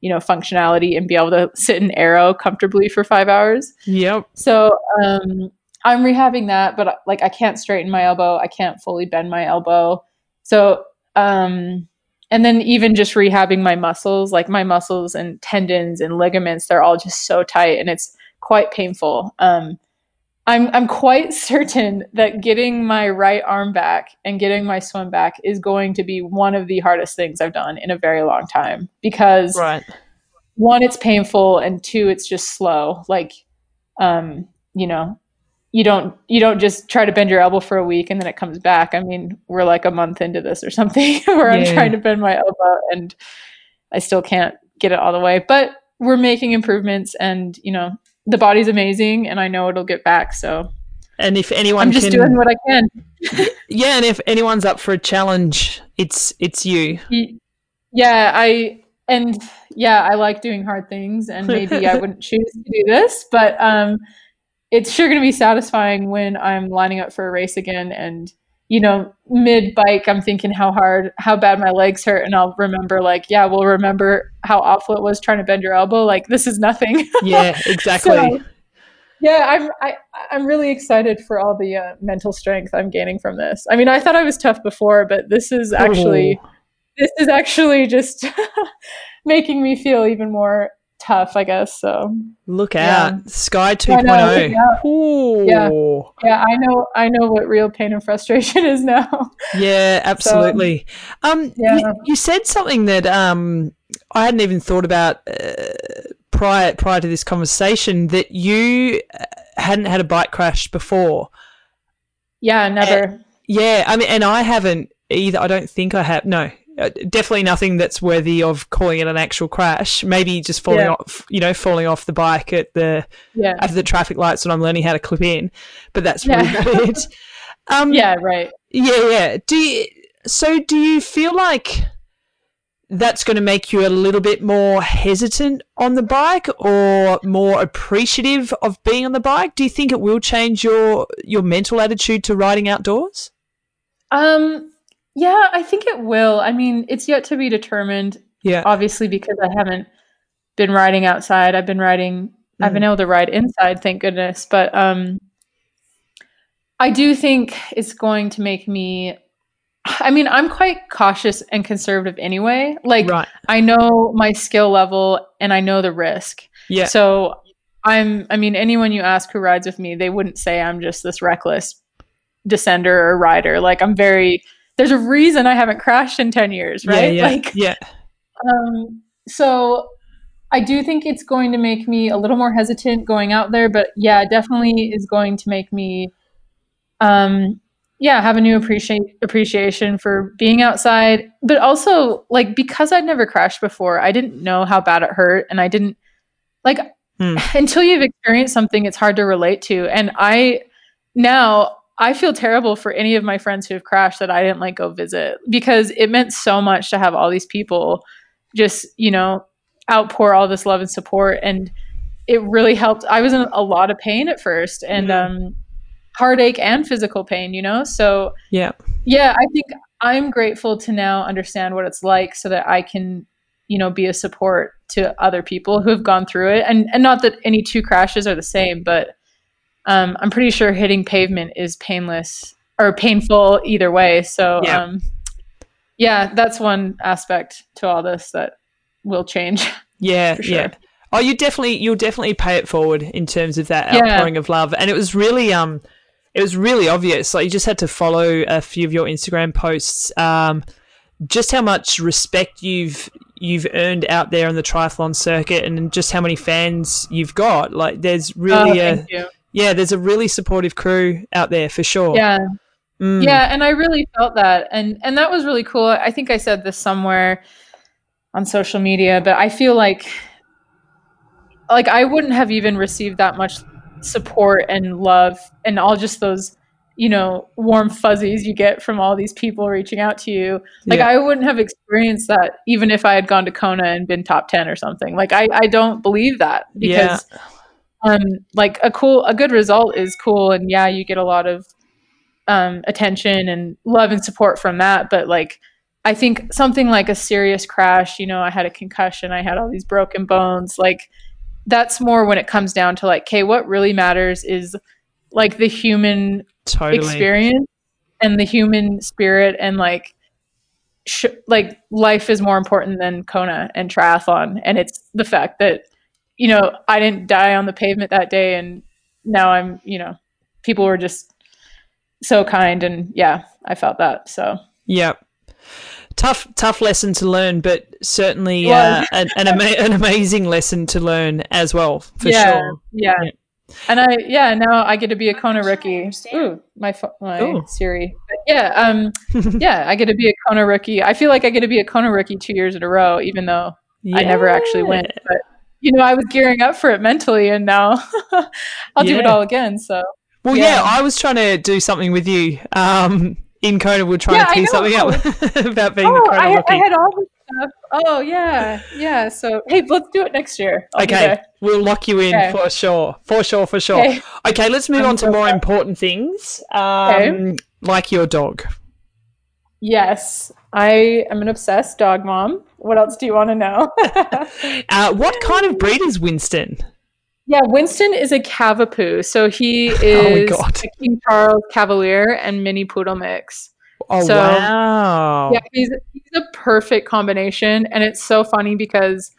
you know, functionality and be able to sit in aero comfortably for five hours. yep. So um, I'm rehabbing that, but like I can't straighten my elbow. I can't fully bend my elbow. So um, and then even just rehabbing my muscles, like my muscles and tendons and ligaments, they're all just so tight, and it's quite painful. Um, I'm I'm quite (laughs) certain that getting my right arm back and getting my swim back is going to be one of the hardest things I've done in a very long time because Right. one it's painful and two it's just slow. Like um you know you don't you don't just try to bend your elbow for a week and then it comes back. I mean we're like a month into this or (laughs) something (laughs) where i'm trying to bend my elbow and i still can't get it all the way. But we're making improvements and you know the body's amazing and i know it'll get back so And if anyone i'm just can, doing what i can (laughs) yeah, and if anyone's up for a challenge, it's it's you. Yeah i and yeah i like doing hard things and maybe i (laughs) wouldn't choose to do this but um it's sure going to be satisfying when i'm lining up for a race again and you know mid bike i'm thinking how hard how bad my legs hurt and i'll remember like yeah we'll remember how awful it was trying to bend your elbow like this is nothing (laughs) Yeah, exactly. So, yeah i'm I, i'm really excited for all the uh, mental strength i'm gaining from this i mean i thought i was tough before but this is actually Oh. this is actually just (laughs) making me feel even more tough, I guess. So Look Yeah. out, Skye I know, 2.0. yeah. Yeah. yeah, I know I know what real pain and frustration (laughs) is now. Yeah, absolutely. um, yeah. you, you said something that um, I hadn't even thought about uh, prior prior to this conversation. That you uh, hadn't had a bike crash before. Yeah, never. Yeah, I mean, and I haven't either. I don't think I have. No, definitely nothing that's worthy of calling it an actual crash. Maybe just falling Yeah. off, you know, falling off the bike at the yeah. at the traffic lights when I'm learning how to clip in. But that's really Yeah. (laughs) it. Um, Yeah, right. yeah, yeah. Do you, so? Do you feel like that's going to make you a little bit more hesitant on the bike, or more appreciative of being on the bike? Do you think it will change your your mental attitude to riding outdoors? Um yeah, I think it will. I mean, it's yet to be determined, Yeah, obviously because I haven't been riding outside. I've been riding I've been able to ride inside, thank goodness. But um I do think it's going to make me I mean, I'm quite cautious and conservative anyway. Like right. I know my skill level and I know the risk. Yeah, So I'm I mean anyone you ask who rides with me, they wouldn't say I'm just this reckless descender or rider. Like I'm very there's a reason I haven't crashed in 10 years, right? Yeah, yeah, Like yeah. um so I do think it's going to make me a little more hesitant going out there, but yeah, definitely is going to make me, um, yeah, have a new appreciate appreciation for being outside. But also, like, because I'd never crashed before, I didn't know how bad it hurt, and I didn't like Hmm. until you've experienced something, it's hard to relate to. And I now I feel terrible for any of my friends who have crashed that I didn't like go visit because it meant so much to have all these people just, you know, outpour all this love and support. And it really helped. I was in a lot of pain at first and Mhm. um, heartache and physical pain, you know? So, Yeah. yeah, I think I'm grateful to now understand what it's like so that I can, you know, be a support to other people who have gone through it. And and not that any two crashes are the same, but um, I'm pretty sure hitting pavement is painless or painful either way. So Yeah. um, yeah, that's one aspect to all this that will change. (laughs) Yeah, For sure. yeah. Oh, you definitely you'll definitely pay it forward in terms of that Yeah. outpouring of love, and it was really um, it was really obvious. Like you just had to follow a few of your Instagram posts, um, just how much respect you've you've earned out there on the triathlon circuit, and just how many fans you've got. Like there's Oh, really a you. Yeah, there's a really supportive crew out there for sure. Yeah. Mm. Yeah, and I really felt that, and and that was really cool. I think I said this somewhere on social media, but I feel like like I wouldn't have even received that much support and love and all just those you know warm fuzzies you get from all these people reaching out to you like Yeah. i wouldn't have experienced that even if i had gone to kona and been top 10 or something like i, I don't believe that because um like a cool a good result is cool and yeah you get a lot of um attention and love and support from that but like i think something like a serious crash you know i had a concussion i had all these broken bones like that's more when it comes down to like okay what really matters is like the human totally. experience and the human spirit and like sh- like life is more important than Kona and triathlon and it's the fact that you know I didn't die on the pavement that day and now I'm you know people were just so kind and yeah I felt that so. Yeah, Tough, tough lesson to learn, but certainly It uh, an, an, ama- (laughs) an amazing lesson to learn as well, for yeah, sure. yeah. Yeah. and I yeah now I get to be a Kona rookie. ooh my pho- my Ooh. Siri. But yeah um (laughs) yeah I get to be a Kona rookie. I feel like I get to be a Kona rookie two years in a row even though I never actually went, but you know, I was gearing up for it mentally, and now (laughs) I'll do it all again. So Well, yeah. Yeah. I was trying to do something with you. Um, in Kona, we are trying Yeah, to tee something up (laughs) about being oh, the Kona I, rookie. I had all this stuff. Oh yeah, yeah. So hey, let's do it next year. I'll okay, we'll lock you in Okay. for sure, for sure, for sure. Okay, Okay. let's move I'm on to more important things, um, like your dog. Yes, I am an obsessed dog mom. What else do you want to know? (laughs) Uh, what kind of breed is Winston? yeah, Winston is a Cavapoo, so he (laughs) Oh is God. a King Charles Cavalier and mini poodle mix. Oh So- wow! Yeah, he's he's a perfect combination, and it's so funny because,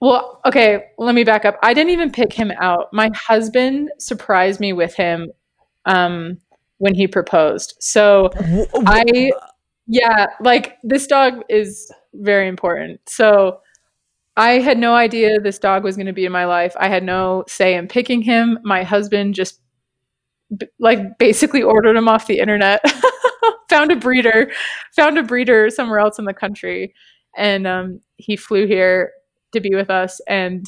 well, okay, let me back up. I didn't even pick him out. My husband surprised me with him, um, when he proposed. So I, yeah, like this dog is very important. So I had no idea this dog was going to be in my life. I had no say in picking him. My husband just like basically ordered him off the internet. (laughs) found a breeder, found a breeder somewhere else in the country, and um, he flew here to be with us. And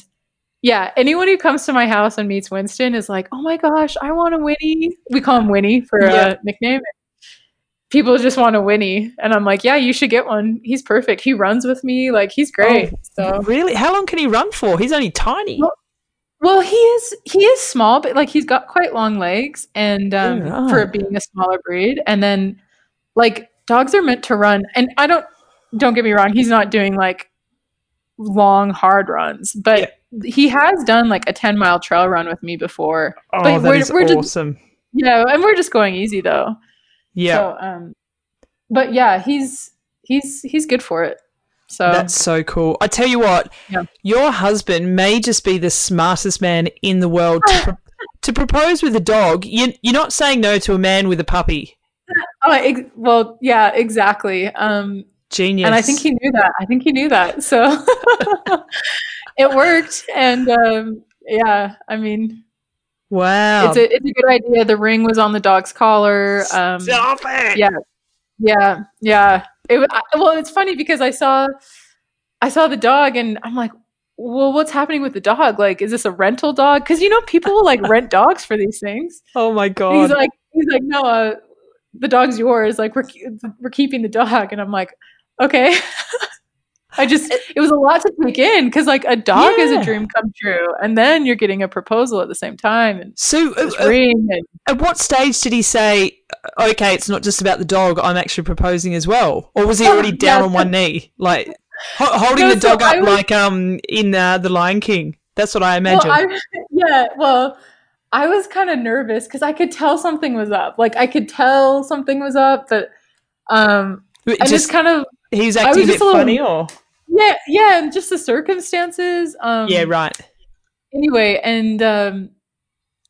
yeah, anyone who comes to my house and meets Winston is like, "Oh my gosh, I want a Winnie." We call him Winnie for Yeah. a nickname. People just want a Winnie, and I'm like, "Yeah, you should get one. He's perfect. He runs with me. Like he's great." so really? How long can he run for? He's only tiny. Well, Well, he is he is small, but like he's got quite long legs, and um, Yeah. for being a smaller breed, and then like dogs are meant to run. And I don't don't get me wrong, he's not doing like long hard runs, but he has done like a ten mile trail run with me before. Oh, but that we're- is we're just- awesome. Yeah, and we're just going easy though. Yeah, So, um, but yeah, he's he's he's good for it. So that's so cool. I tell you what, Yeah. your husband may just be the smartest man in the world to, pro- (laughs) to propose with a dog. You, you're not saying no to a man with a puppy. oh, ex- well, yeah, exactly. Um, Genius. And I think he knew that. I think he knew that. So, (laughs) it worked, and um, yeah, I mean, wow, it's a it's a good idea. The ring was on the dog's collar. Um, Stop it. yeah, yeah, yeah. It wa- I- well, it's funny because I saw I saw the dog, and I'm like, well, what's happening with the dog? Like, is this a rental dog? Because you know, people will like (laughs) rent dogs for these things. Oh my And god. he's like, he's like, no, uh, the dog's yours. Like, we're we're keeping the dog, and I'm like, okay. (laughs) I just it was a lot to take in because like a dog is a dream come true, and then you're getting a proposal at the same time and so, uh, uh, ring and at what stage did he say, "Okay, it's not just about the dog. I'm actually proposing as well," or was he Oh, already down yeah, on one knee, like ho- holding No, the dog I up, was- like um in uh, the Lion King? That's what I imagine. Well, I, (laughs) yeah, well, I was kind of nervous because I could tell something was up. Like I could tell something was up, but um, But and just kind of he's I acting was a just bit a little- funny, or yeah, yeah, and just the circumstances. Um, yeah, right. Anyway, and um,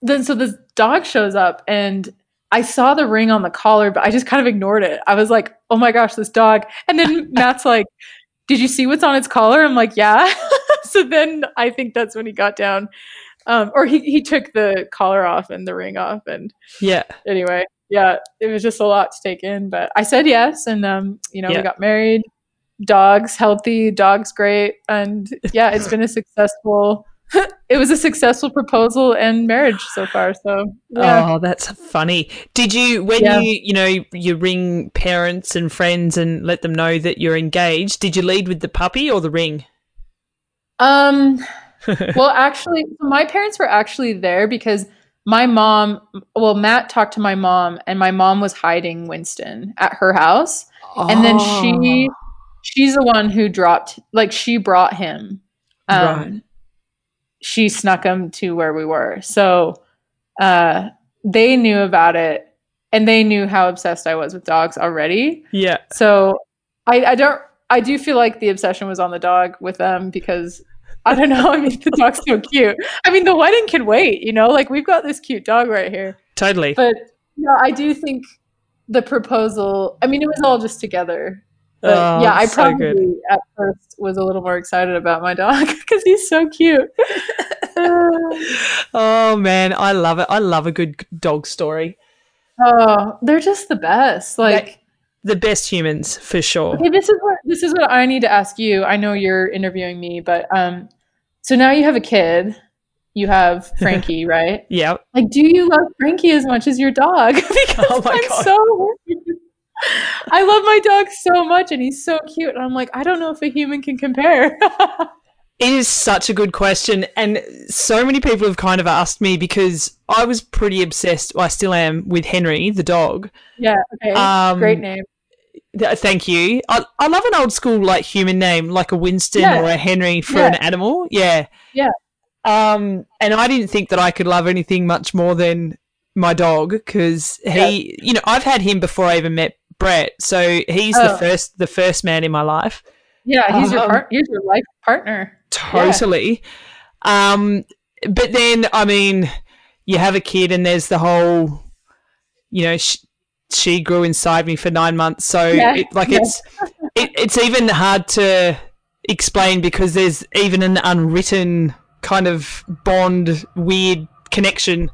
then so this dog shows up, and I saw the ring on the collar, but I just kind of ignored it. I was like, "Oh my gosh, this dog!" And then (laughs) Matt's like, "Did you see what's on its collar?" I'm like, "Yeah." (laughs) so then I think that's when he got down, um, or he he took the collar off and the ring off, and Yeah, anyway, yeah, it was just a lot to take in. But I said yes, and um, you know, Yeah. we got married. Dogs healthy, dogs great, and yeah, it's been a successful. (laughs) it was a successful proposal and marriage so far. So yeah, Oh, that's funny. Did you, when Yeah. you, you know, you ring parents and friends and let them know that you're engaged? Did you lead with the puppy or the ring? um, (laughs) well, actually, my parents were actually there because my mom. Well, Matt talked to my mom, and my mom was hiding Winston at her house. and then she Oh. She's the one who dropped like she brought him um Right. she snuck him to where we were so uh they knew about it and they knew how obsessed i was with dogs already yeah, so i i don't i do feel like the obsession was on the dog with them because i don't know (laughs) i mean the dog's so cute i mean the wedding can wait you know like we've got this cute dog right here totally. but no, I do think the proposal. I mean, it was all just together. But Oh, yeah, I so probably good. at first was a little more excited about my dog (laughs) because he's so cute. (laughs) oh man, I love it. I love a good dog story. oh, they're just the best. Like, The best humans for sure. okay, this is what this is what I need to ask you. I know you're interviewing me, but um, so now you have a kid. You have (laughs) Frankie, right? Yeah. Like, do you love Frankie as much as your dog? because Oh I'm God. so. I love my dog so much, and he's so cute. And I'm like, I don't know if a human can compare. (laughs) It is such a good question. And so many people have kind of asked me because I was pretty obsessed, well, I still am, with Henry, the dog. yeah. Okay. Um, Great name. Th- Thank you. I, I love an old school, like, human name, like a Winston Yeah. or a Henry for Yeah. an animal. Yeah. Yeah. Um, and I didn't think that I could love anything much more than my dog because he, you know, I've had him before I even met Brett. So he's the Oh. first, the first man in my life. Yeah, he's your um, part. He's your life partner. Totally. Um, but then, I mean, you have a kid, and there's the whole, you know, sh- she grew inside me for nine months. So, Yeah, it, like, yeah. it's it, it's even hard to explain because there's even an unwritten kind of bond, weird connection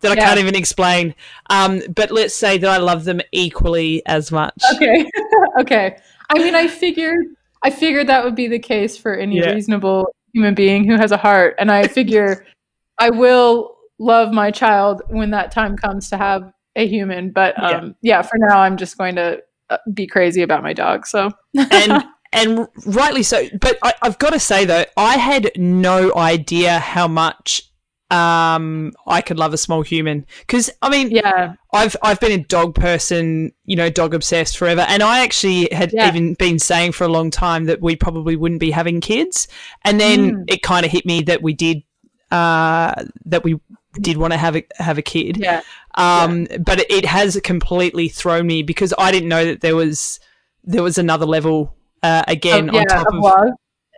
that I can't even explain. Um, but let's say that I love them equally as much. Okay. (laughs) okay. I mean, I figured. I figured that would be the case for any Yeah. reasonable human being who has a heart, and I figure (laughs) I will love my child when that time comes to have a human. But Yeah. um, yeah, for now, I'm just going to uh, be crazy about my dog. So and (laughs) and rightly so. But I, I've got to say though, I had no idea how much um I could love a small human. Because I mean yeah, I've I've been a dog person, you know, dog obsessed forever, and I actually had Yeah. even been saying for a long time that we probably wouldn't be having kids, and then Mm. it kind of hit me that we did, uh, that we did want to have a have a kid, yeah, um, but it has completely thrown me because I didn't know that there was there was another level uh, again Of- yeah, on top of of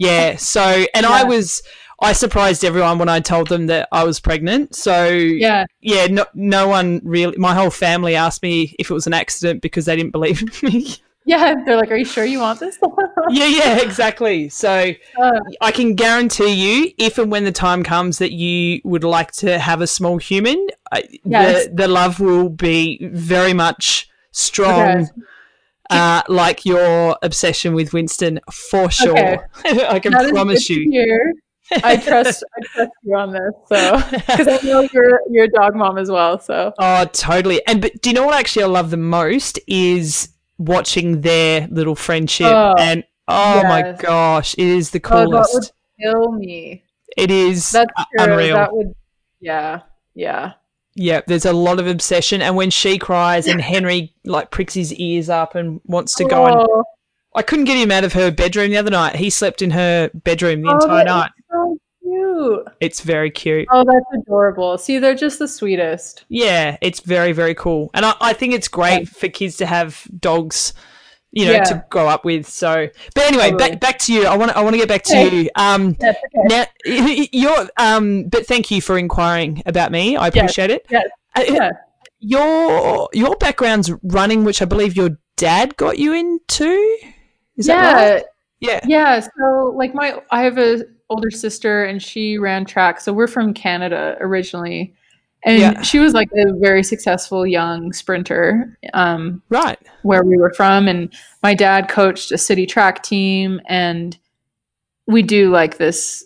yeah. So and I was I surprised everyone when I told them that I was pregnant. So Yeah, yeah, no, no one really. My whole family asked me if it was an accident because they didn't believe me. (laughs) Yeah, they're like, "Are you sure you want this?" (laughs) yeah, yeah, exactly. So Uh, I can guarantee you, if and when the time comes that you would like to have a small human, Yes. the the love will be very much strong. Okay. Uh, like your obsession with Winston, for sure. Okay. (laughs) I can that is promise you. I trust I trust you on this, so because I know you're you're a dog mom as well. So Oh, totally. And but do you know what actually I love the most is watching their little friendship Oh, and oh my gosh, it is the coolest. Oh, that would kill me. it is That's true. unreal. That would, yeah, yeah. yeah, there's a lot of obsession and when she cries and Henry like pricks his ears up and wants to go and Oh, I couldn't get him out of her bedroom the other night. He slept in her bedroom the oh, entire night. So cute. It's very cute. Oh, that's adorable. See, they're just the sweetest. Yeah, it's very, very cool. And I, I think it's great for kids to have dogs, you know, Yeah. to grow up with. So, but anyway, Totally. back back to you. I want to I want to get back to Okay. you. Um, okay. now you're um, but thank you for inquiring about me. I Yes. appreciate it. Yes. Uh, Yeah. Your your background's running, which I believe your dad got you into. Is yeah. that right? Yeah. Yeah, so like my I have a older sister and she ran track. So we're from Canada originally. And Yeah. she was like a very successful young sprinter um, Right. where we were from and my dad coached a city track team and we do like this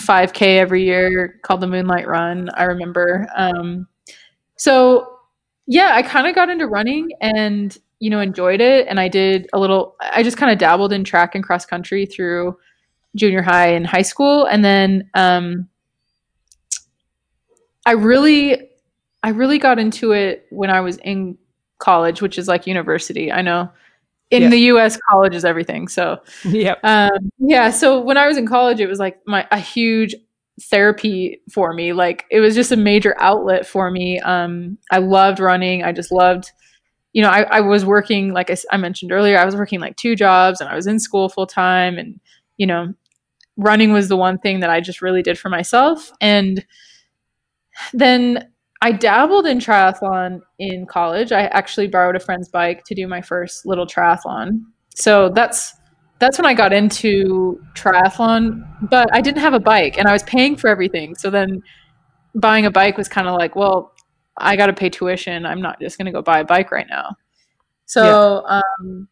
5k every year called the Moonlight Run, I remember. Um, so yeah, I kind of got into running and you know enjoyed it and I did a little I just kind of dabbled in track and cross country through junior high and high school and then um I really I really got into it when I was in college, which is like university. I know in Yeah. the US college is everything. So (laughs) Yep. um, yeah, so when I was in college, it was like my a huge therapy for me. Like it was just a major outlet for me. Um, I loved running. I just loved, you know, I, I was working like I mentioned earlier. I was working like two jobs, and I was in school full time, and you know, running was the one thing that I just really did for myself. And then I dabbled in triathlon in college. I actually borrowed a friend's bike to do my first little triathlon. So that's that's when I got into triathlon, but I didn't have a bike and I was paying for everything. So then buying a bike was kind of like, well, I got to pay tuition. I'm not just going to go buy a bike right now. So, um,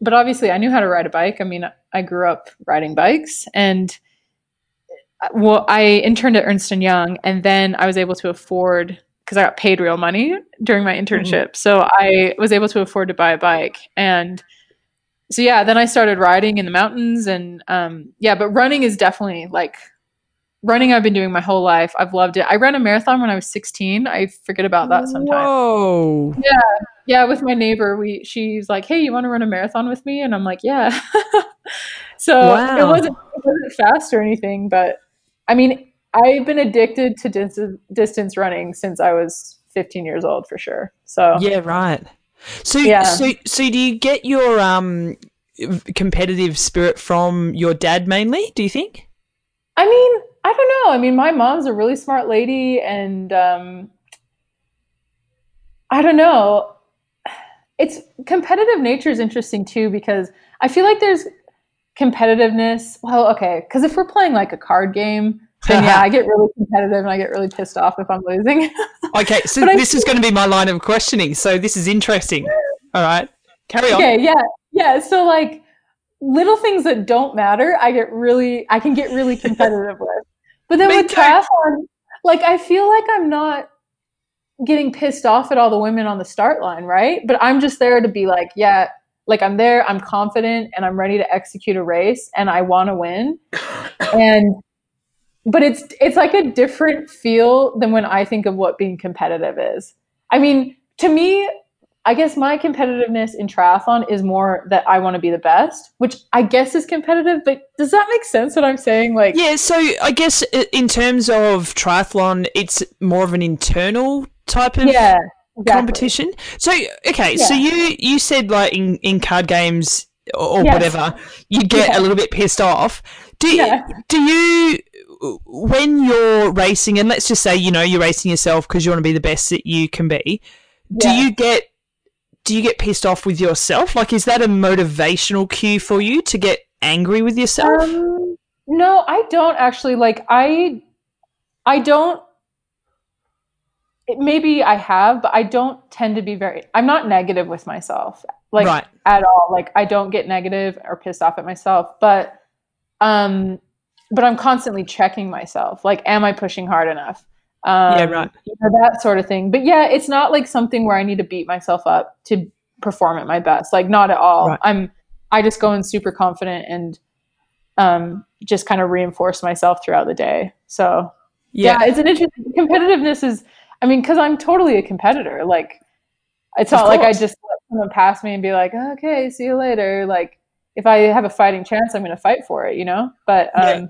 but obviously I knew how to ride a bike. I mean, I grew up riding bikes and uh, well, I interned at Ernst Young and then I was able to afford because I got paid real money during my internship. So I was able to afford to buy a bike and so yeah, then I started riding in the mountains and um, yeah, but running is definitely like running. I've been doing my whole life. I've loved it. I ran a marathon when I was 16. I forget about that sometimes. Whoa. Yeah, with my neighbor, we she's like, "Hey, you want to run a marathon with me?" And I'm like, "Yeah." (laughs) so Wow. it wasn't it wasn't fast or anything, but I mean, I've been addicted to dis- distance running since I was 15 years old for sure. So Yeah, right. So, Yeah. so, so, do you get your um competitive spirit from your dad mainly? Do you think? I mean, I don't know. I mean, my mom's a really smart lady, and um, I don't know. It's competitive nature is interesting too because I feel like there's competitiveness. Well, okay, because if we're playing like a card game, then yeah, I (laughs) get really competitive and I get really pissed off if I'm losing. (laughs) Okay, so this is going to be my line of questioning. So this is interesting. (laughs) All right, carry on. okay, yeah, yeah. So like little things that don't matter, I get really, I can get really competitive with. But then Me with too. triathlon, like I feel like I'm not getting pissed off at all the women on the start line, right? But I'm just there to be like, yeah, like I'm there, I'm confident, and I'm ready to execute a race, and I want to win. (coughs) And but it's it's like a different feel than when I think of what being competitive is. I mean, to me, I guess my competitiveness in triathlon is more that I want to be the best, which I guess is competitive. But does that make sense? What I'm saying? Like, Yeah, so I guess in terms of triathlon, it's more of an internal type of yeah, exactly. competition. So okay, so you you said like in, in card games or, or Yes. whatever, you get Yeah. a little bit pissed off. Do you, Yeah. do you when you're racing and let's just say you know you're racing yourself because you want to be the best that you can be. Do you get do you get pissed off with yourself? Like, is that a motivational cue for you to get angry with yourself? Um, no, I don't actually. Like, I, I don't. It, maybe I have, but I don't tend to be very. I'm not negative with myself, like Right. at all. Like, I don't get negative or pissed off at myself, but, um, but I'm constantly checking myself. Like, am I pushing hard enough? Um, Yeah, right. you know, that sort of thing. But yeah, it's not like something where I need to beat myself up to perform at my best. Like not at all. Right. I'm I just go in super confident and um just kind of reinforce myself throughout the day. So yeah, Yeah. it's an interesting competitiveness is I mean, because I'm totally a competitor. Like it's Of not like I just let someone pass me and be like, okay, see you later. Like if I have a fighting chance, I'm gonna fight for it, you know? But um Yeah.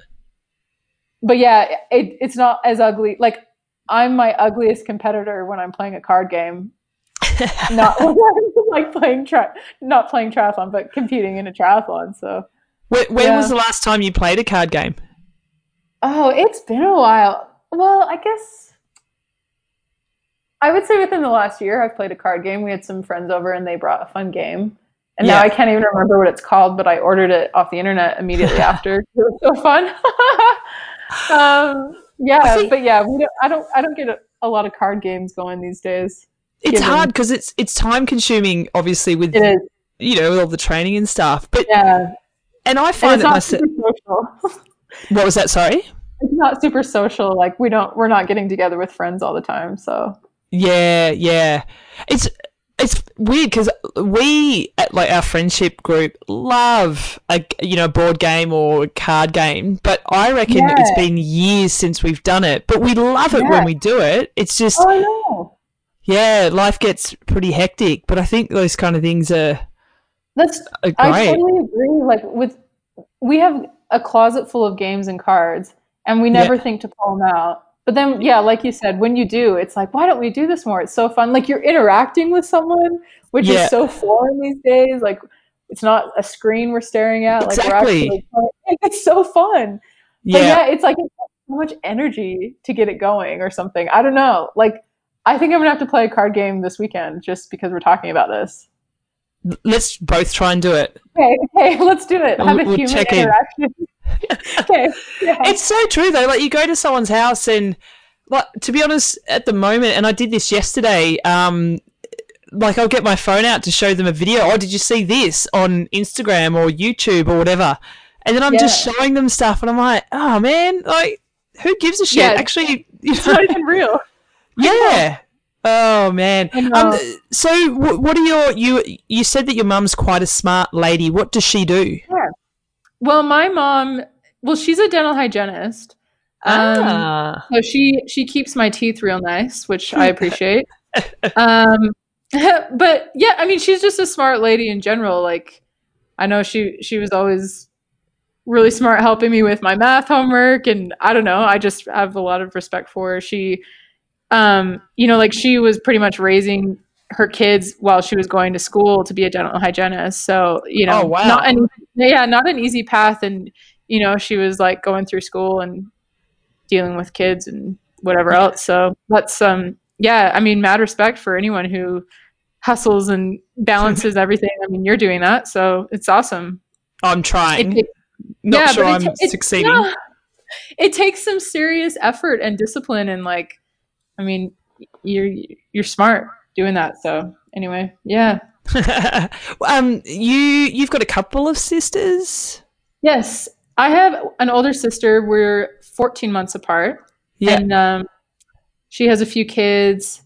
but yeah, it, it's not as ugly. Like I'm my ugliest competitor when I'm playing a card game, (laughs) not like playing tri- not playing triathlon, but competing in a triathlon. So when when Yeah. was the last time you played a card game? oh, it's been a while. Well, I guess I would say within the last year, I've played a card game. We had some friends over and they brought a fun game. And now I can't even remember what it's called, but I ordered it off the internet immediately (laughs) after. It was so fun. (laughs) um, yeah, but yeah, we don't, I don't. I don't get a, a lot of card games going these days. It's Given- hard because it's it's time consuming, obviously, with you know with all the training and stuff. But yeah. and I And find it's that not myself. social. What was that? Sorry. it's not super social. Like we don't. We're not getting together with friends all the time. So Yeah, yeah. It's it's weird because we at like our friendship group love a you know board game or card game, but I reckon Yeah. it's been years since we've done it. But we love it Yeah. when we do it. It's just oh, yeah, life gets pretty hectic, but I think those kind of things are, That's are I totally agree. Like with, we have a closet full of games and cards, and we never think to pull them out. But then, yeah, like you said, when you do, it's like, why don't we do this more? It's so fun. Like you're interacting with someone, which Yeah. is so foreign these days. Like it's not a screen we're staring at. Like we're Exactly. actually, (laughs) it's so fun. yeah. But yeah, it's like so much energy to get it going or something. I don't know. Like I think I'm gonna have to play a card game this weekend just because we're talking about this. Let's both try and do it. Okay, (laughs) okay, let's do it. We'll- Have a we'll human check in. (laughs) okay. Yeah. It's so true though. Like you go to someone's house and like to be honest, at the moment, and I did this yesterday. Um, like I'll get my phone out to show them a video. Oh, did you see this on Instagram or YouTube or whatever? And then I'm just showing them stuff, and I'm like, oh man, like who gives a shit? Yeah. Actually, you it's know, not even real. (laughs) yeah. Oh man. Um, so what are your you? You said that your mum's quite a smart lady. What does she do? Well, my mom, well, she's a dental hygienist. Um, ah, So she she keeps my teeth real nice, which I (laughs) appreciate. um, (laughs) but yeah, I mean, she's just a smart lady in general. Like, I know she she was always really smart helping me with my math homework, and I don't know. I just have a lot of respect for her. She, um, you know, like she was pretty much raising her kids while she was going to school to be a dental hygienist. So you know, Oh, wow. not an yeah, not an easy path, and you know, she was like going through school and dealing with kids and whatever else. So that's um yeah, I mean mad respect for anyone who hustles and balances (laughs) everything. I mean you're doing that, so it's awesome. I'm trying. It- Not yeah, sure I'm it- succeeding. no. it takes some serious effort and discipline and like I mean you're you're smart doing that. So anyway, yeah. (laughs) um, you you've got a couple of sisters. Yes. I have an older sister. We're 14 months apart. Yeah. And um, she has a few kids.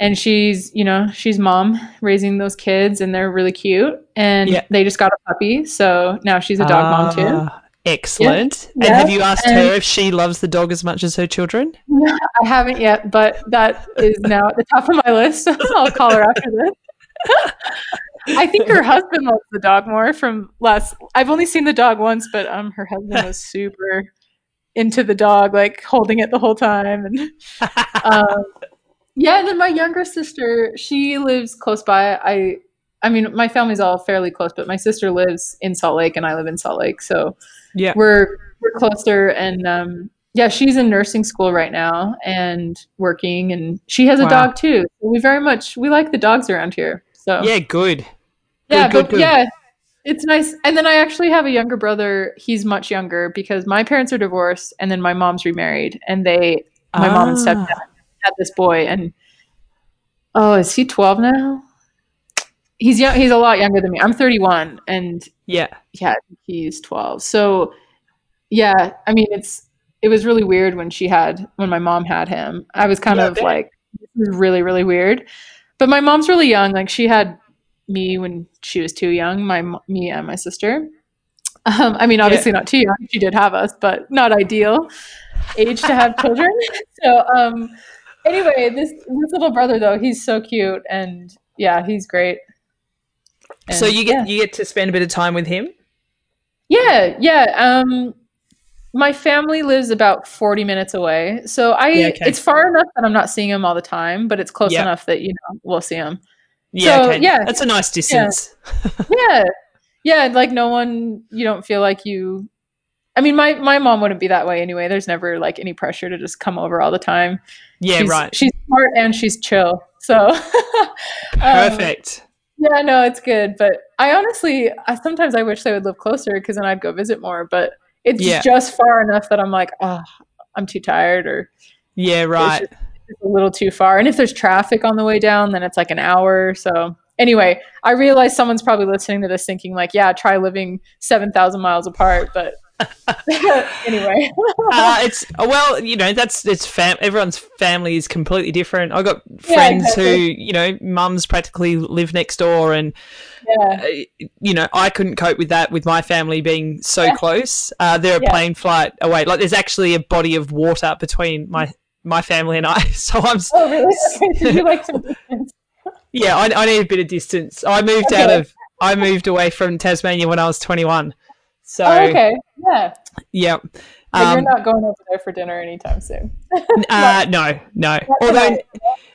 And she's, you know, she's mom raising those kids, and they're really cute. And Yeah. they just got a puppy, so now she's a dog mom too. Excellent. And Yeah, have you asked and- her if she loves the dog as much as her children? No, I haven't yet, but that is now at the top of my list. (laughs) I'll call her after this. (laughs) I think her husband loves the dog more from last. I've only seen the dog once, but um, her husband was (laughs) super into the dog, like holding it the whole time. And um, yeah, and then my younger sister, she lives close by. I, I mean, my family's all fairly close, but my sister lives in Salt Lake, and I live in Salt Lake, so yeah. we're we're closer and um yeah she's in nursing school right now and working and she has a Wow. dog too we very much we like the dogs around here So Yeah, good. yeah, Good, but good. yeah, it's nice. And then I actually have a younger brother. He's much younger because my parents are divorced, and then my mom's remarried, and they, my mom and Ah. stepdad had this boy, and oh, is he twelve now? He's young. He's a lot younger than me. I'm 31, and Yeah. yeah, he's 12. So yeah, I mean, it's it was really weird when she had when my mom had him. I was kind Yeah, of like, this is really really weird. But my mom's really young. Like she had me when she was too young. My me and my sister. Um, I mean, obviously not too young. She did have us, but not ideal age to have children. (laughs) so um, anyway, this this little brother though, he's so cute, and yeah, he's great. So you get yeah. you get to spend a bit of time with him. Yeah, yeah. Um, my family lives about forty minutes away, so I Yeah, okay. it's far enough that I'm not seeing him all the time, but it's close Yeah. enough that you know we'll see him. Yeah, So, okay. yeah. That's a nice distance. (laughs) Yeah, yeah. Like no one, you don't feel like you. I mean, my my mom wouldn't be that way anyway. There's never like any pressure to just come over all the time. Yeah, she's, right. She's smart and she's chill, so (laughs) um, Perfect. Yeah, no, it's good. But I honestly, I sometimes I wish they would live closer because then I'd go visit more. But it's Yeah. just far enough that I'm like, oh, I'm too tired, or yeah, right. it's just a little too far. And if there's traffic on the way down, then it's like an hour. So anyway, I realize someone's probably listening to this thinking like, yeah, try living seven thousand miles apart. But (laughs) anyway, (laughs) uh, it's well, you know, that's it's fam. Everyone's family is completely different. I got Yeah, friends who, you know, mums practically live next door, and yeah, uh, you know, I couldn't cope with that with my family being so Yeah. close. Uh, they're a plane flight away. Like, there's actually a body of water between my my family and I. (laughs) So I'm, oh really? Okay, you like yeah, I, I need a bit of distance. I moved out of, I moved away from Tasmania when I was 21. So Oh, okay, yeah. yeah. Um, you're not going over there for dinner anytime soon. (laughs) Uh, no, no. Although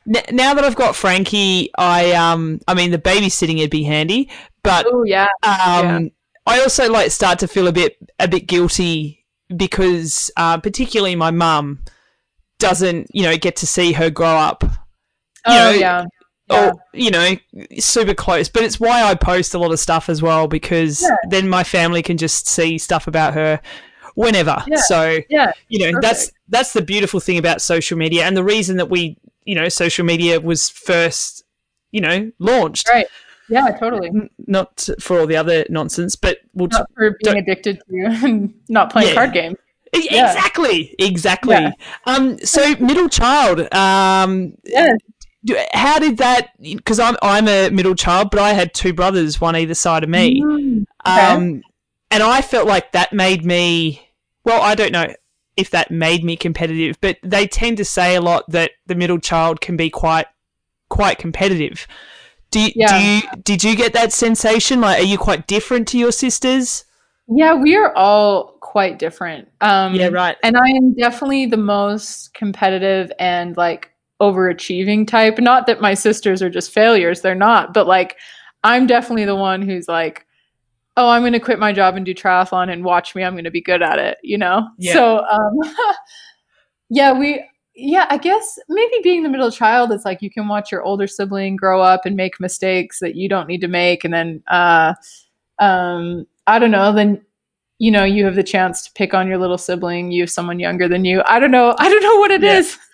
n- now that I've got Frankie, I um, I mean the babysitting would be handy, but oh yeah, um, I also like start to feel a bit a bit guilty because uh, particularly my mum doesn't you know get to see her grow up oh know, yeah, yeah. or you know super close but it's why i post a lot of stuff as well because Yeah. then my family can just see stuff about her whenever Yeah. so yeah. you know that's that's the beautiful thing about social media and the reason that we you know social media was first you know launched Right. Yeah, totally. Not for all the other nonsense but we'll t- Not for being addicted to (laughs) and not playing card games. Yeah. exactly exactly Yeah. um so middle child um Yeah. How did that because i'm i'm a middle child but i had two brothers one either side of me Mm, okay. um and i felt like that made me well i don't know if that made me competitive but they tend to say a lot that the middle child can be quite quite competitive do you, Yeah. do you did you get that sensation like are you quite different to your sisters Yeah, we are all quite different. Um, yeah right And I am definitely the most competitive and like overachieving type. Not that my sisters are just failures, they're not, but like I'm definitely the one who's like, oh, I'm going to quit my job and do triathlon and watch me, I'm going to be good at it, you know? Yeah. So, um, (laughs) yeah, we, yeah, I guess maybe being the middle child, it's like you can watch your older sibling grow up and make mistakes that you don't need to make. And then, uh, um, I don't know, then you know you have the chance to pick on your little sibling you have someone younger than you i don't know i don't know what it Yeah. is. (laughs)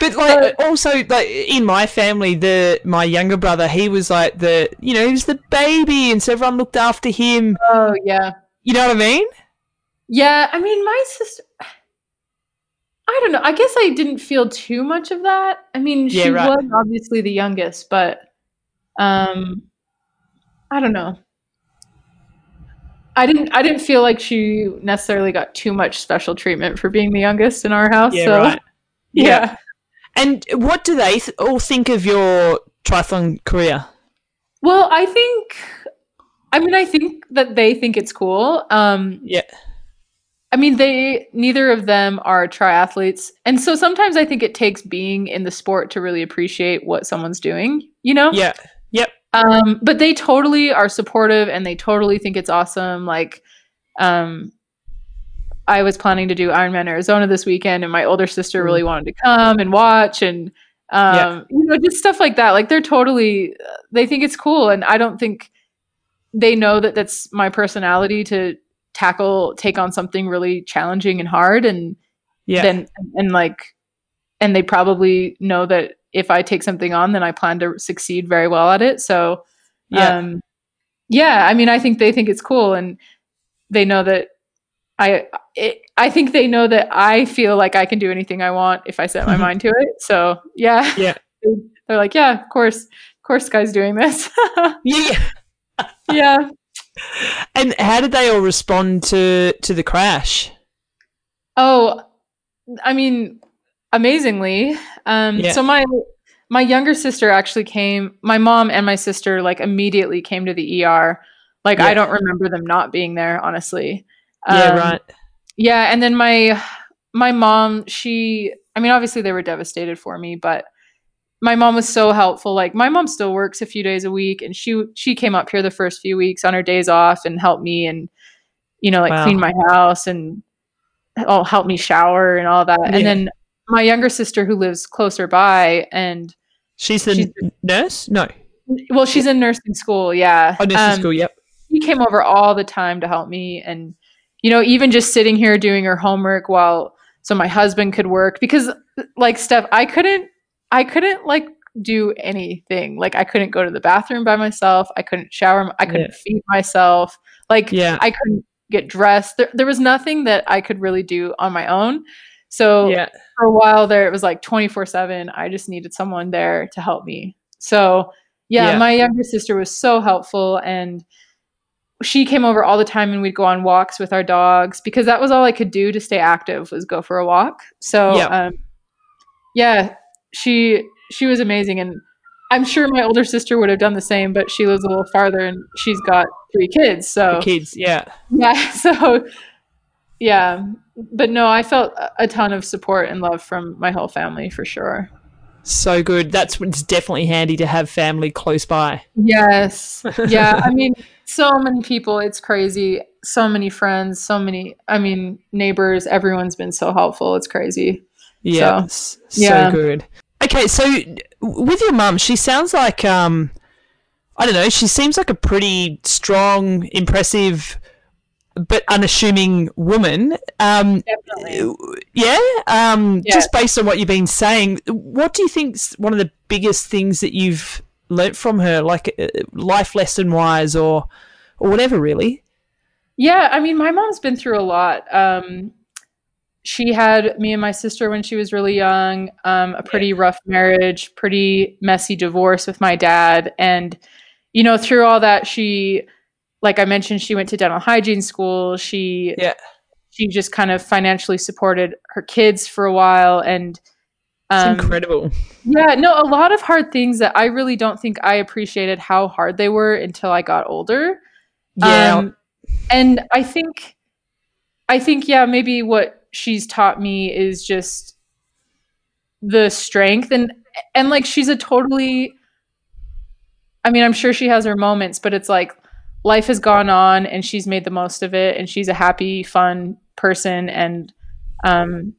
But like also like in my family, the my younger brother, he was like the you know he was the baby, and so everyone looked after him. oh yeah You know what I mean? yeah i mean my sister i don't know i guess i didn't feel too much of that i mean she Yeah, right. was obviously the youngest but um i don't know i didn't i didn't feel like she necessarily got too much special treatment for being the youngest in our house Yeah, so right. (laughs) yeah. And what do they th- all think of your triathlon career? Well, I think, I mean, I think that they think it's cool. Um, Yeah, I mean, they neither of them are triathletes, and so sometimes I think it takes being in the sport to really appreciate what someone's doing. You know? yeah, yep, Um, but they totally are supportive, and they totally think it's awesome. Like, um, I was planning to do Ironman Arizona this weekend, and my older sister really wanted to come and watch, and Um, Yeah. you know, just stuff like that. Like they're totally, they think it's cool, and I don't think they know that that's my personality to tackle, take on something really challenging and hard, and Yeah. then and like, and they probably know that if I take something on, then I plan to succeed very well at it. So, yeah. um, yeah, I mean, I think they think it's cool, and they know that I. It, I think they know that I feel like I can do anything I want if I set my (laughs) mind to it. So yeah, Yeah. (laughs) they're like, yeah, of course, of course, guy's doing this. (laughs) yeah. yeah. And how did they all respond to to the crash? Oh, I mean, amazingly. Um, Yeah. So my my younger sister actually came. My mom and my sister like immediately came to the ER. Like Yeah. I don't remember them not being there, honestly. Yeah, Um, right. Yeah, and then my my mom, she I mean obviously they were devastated for me, but my mom was so helpful. Like my mom still works a few days a week and she she came up here the first few weeks on her days off and helped me and you know like Wow. clean my house and oh help me shower and all that. Yeah. And then my younger sister who lives closer by and She's the she's- nurse? No. well she's in nursing school, yeah. Oh, nursing Um, school. Yep. she came over all the time to help me and you know even just sitting here doing her homework while so my husband could work because like steph i couldn't i couldn't like do anything. Like i couldn't go to the bathroom by myself. I couldn't shower. I couldn't feed myself. Like Yeah. i couldn't get dressed. There, there was nothing that i could really do on my own. So Yeah. for a while there it was like 24 7 i just needed someone there to help me. So yeah, Yeah. my younger sister was so helpful and she came over all the time and we'd go on walks with our dogs because that was all i could do to stay active was go for a walk so Yeah. um, yeah she she was amazing and i'm sure my older sister would have done the same but she lives a little farther and she's got three kids so The kids. Yeah. yeah (laughs) so yeah but no i felt a ton of support and love from my whole family for sure So good. That's it's definitely handy to have family close by. yes (laughs) yeah i mean so many people it's crazy so many friends so many i mean neighbors everyone's been so helpful it's crazy Yeah. So, s- So, good. Okay, so with your mum, she sounds like um I don't know, she seems like a pretty strong, impressive but unassuming woman. Um yeah, um Yeah. just based on what you've been saying, what do you think's one of the biggest things that you've learnt from her like uh, life lesson wise or or whatever really? Yeah, I mean, my mom's been through a lot. Um, she had me and my sister when she was really young, um, a pretty rough marriage, pretty messy divorce with my dad. And, you know, through all that, she, like I mentioned, she went to dental hygiene school. She, Yeah. she just kind of financially supported her kids for a while. And, It's um, incredible. yeah, no, a lot of hard things that I really don't think I appreciated how hard they were until I got older. Yeah. Um, and I think, I think, yeah, maybe what she's taught me is just the strength and and like she's a totally. I mean, I'm sure she has her moments, but it's like life has gone on and she's made the most of it, and she's a happy, fun person, and um,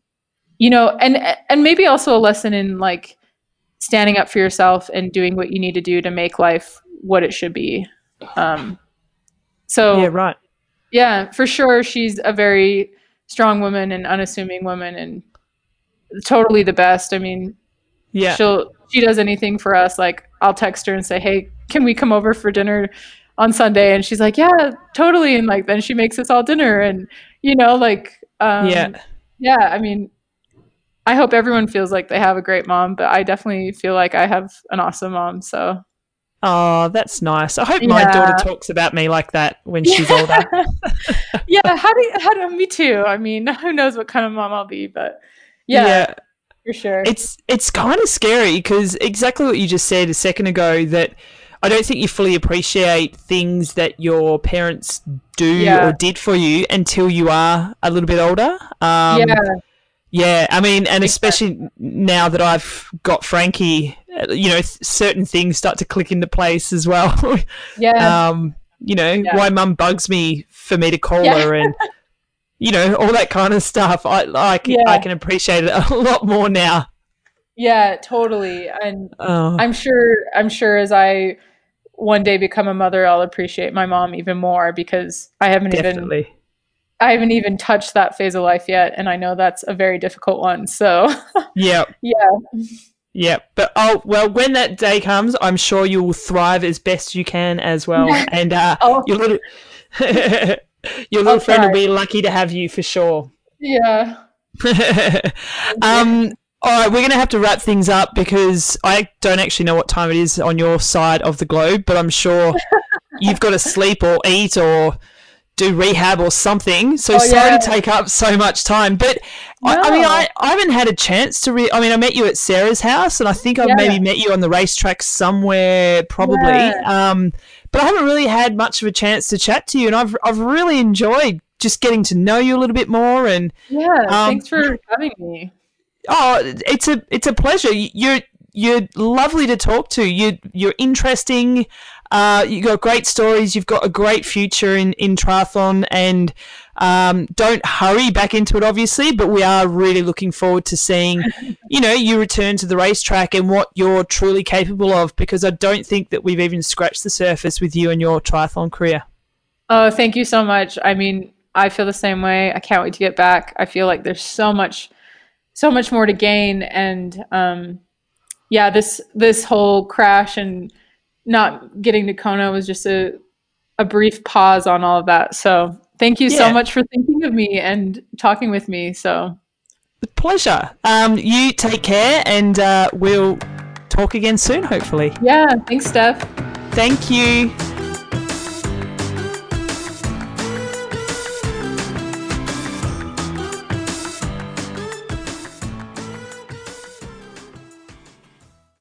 you know, and and maybe also a lesson in like standing up for yourself and doing what you need to do to make life what it should be. Um, so yeah, right. yeah, for sure. She's a very strong woman and unassuming woman and totally the best. I mean, Yeah. she'll she does anything for us. Like I'll text her and say, Hey, can we come over for dinner on Sunday? And she's like, Yeah, totally. And like then she makes us all dinner and you know, like um yeah. yeah, I mean I hope everyone feels like they have a great mom, but I definitely feel like I have an awesome mom. So Oh, that's nice. I hope my daughter talks about me like that when she's older. (laughs) yeah, how do you, how do me too? I mean, (laughs) who knows what kind of mom I'll be, but yeah, for sure. It's it's kind of scary because exactly what you just said a second ago that I don't think you fully appreciate things that your parents do Yeah. or did for you until you are a little bit older. Um, yeah, Yeah, I mean, and especially now that I've got Frankie, uh, you know, certain things start to click into place as well. (laughs) yeah, um, you know, Yeah. why mum bugs me for me to call Yeah. her and, (laughs) you know, all that kind of stuff. I, can, Yeah. I can appreciate it (laughs) a lot more now. Yeah, totally. And Oh, I'm sure I'm sure as I one day become a mother, I'll appreciate my mom even more because I haven't even. I haven't even touched that phase of life yet, and I know that's a very difficult one. So (laughs) Yeah, yeah, yeah. But oh well, when that day comes, I'm sure you will thrive as best you can as well. (laughs) And uh, Oh. your little (laughs) your little friend will be lucky to have you for sure. yeah. um, all right, we're going to have to wrap things up because I don't actually know what time it is on your side of the globe, but I'm sure (laughs) you've got to sleep or eat or do rehab or something. So Oh, sorry yeah. to take up so much time, but I, I mean, I, I haven't had a chance to. Re- I mean, I met you at Sarah's house, and I think I've Yeah. maybe met you on the racetrack somewhere, probably. Yeah. Um, but I haven't really had much of a chance to chat to you, and I've I've really enjoyed just getting to know you a little bit more and Yeah, Um, thanks for having me. Oh, it's a it's a pleasure. You're you're lovely to talk to. You you're interesting. Uh, you got great stories. You've got a great future in in triathlon, and um, don't hurry back into it, obviously. But we are really looking forward to seeing, (laughs) you know, you return to the racetrack and what you're truly capable of. Because I don't think that we've even scratched the surface with you and your triathlon career. Oh, thank you so much. I mean, I feel the same way. I can't wait to get back. I feel like there's so much, so much more to gain, and um, yeah, this this whole crash and not getting to Kona was just a a brief pause on all of that. So thank you Yeah. so much for thinking of me and talking with me. So pleasure. Um, you take care, and uh, we'll talk again soon, hopefully. yeah, thanks, Steph. Thank you.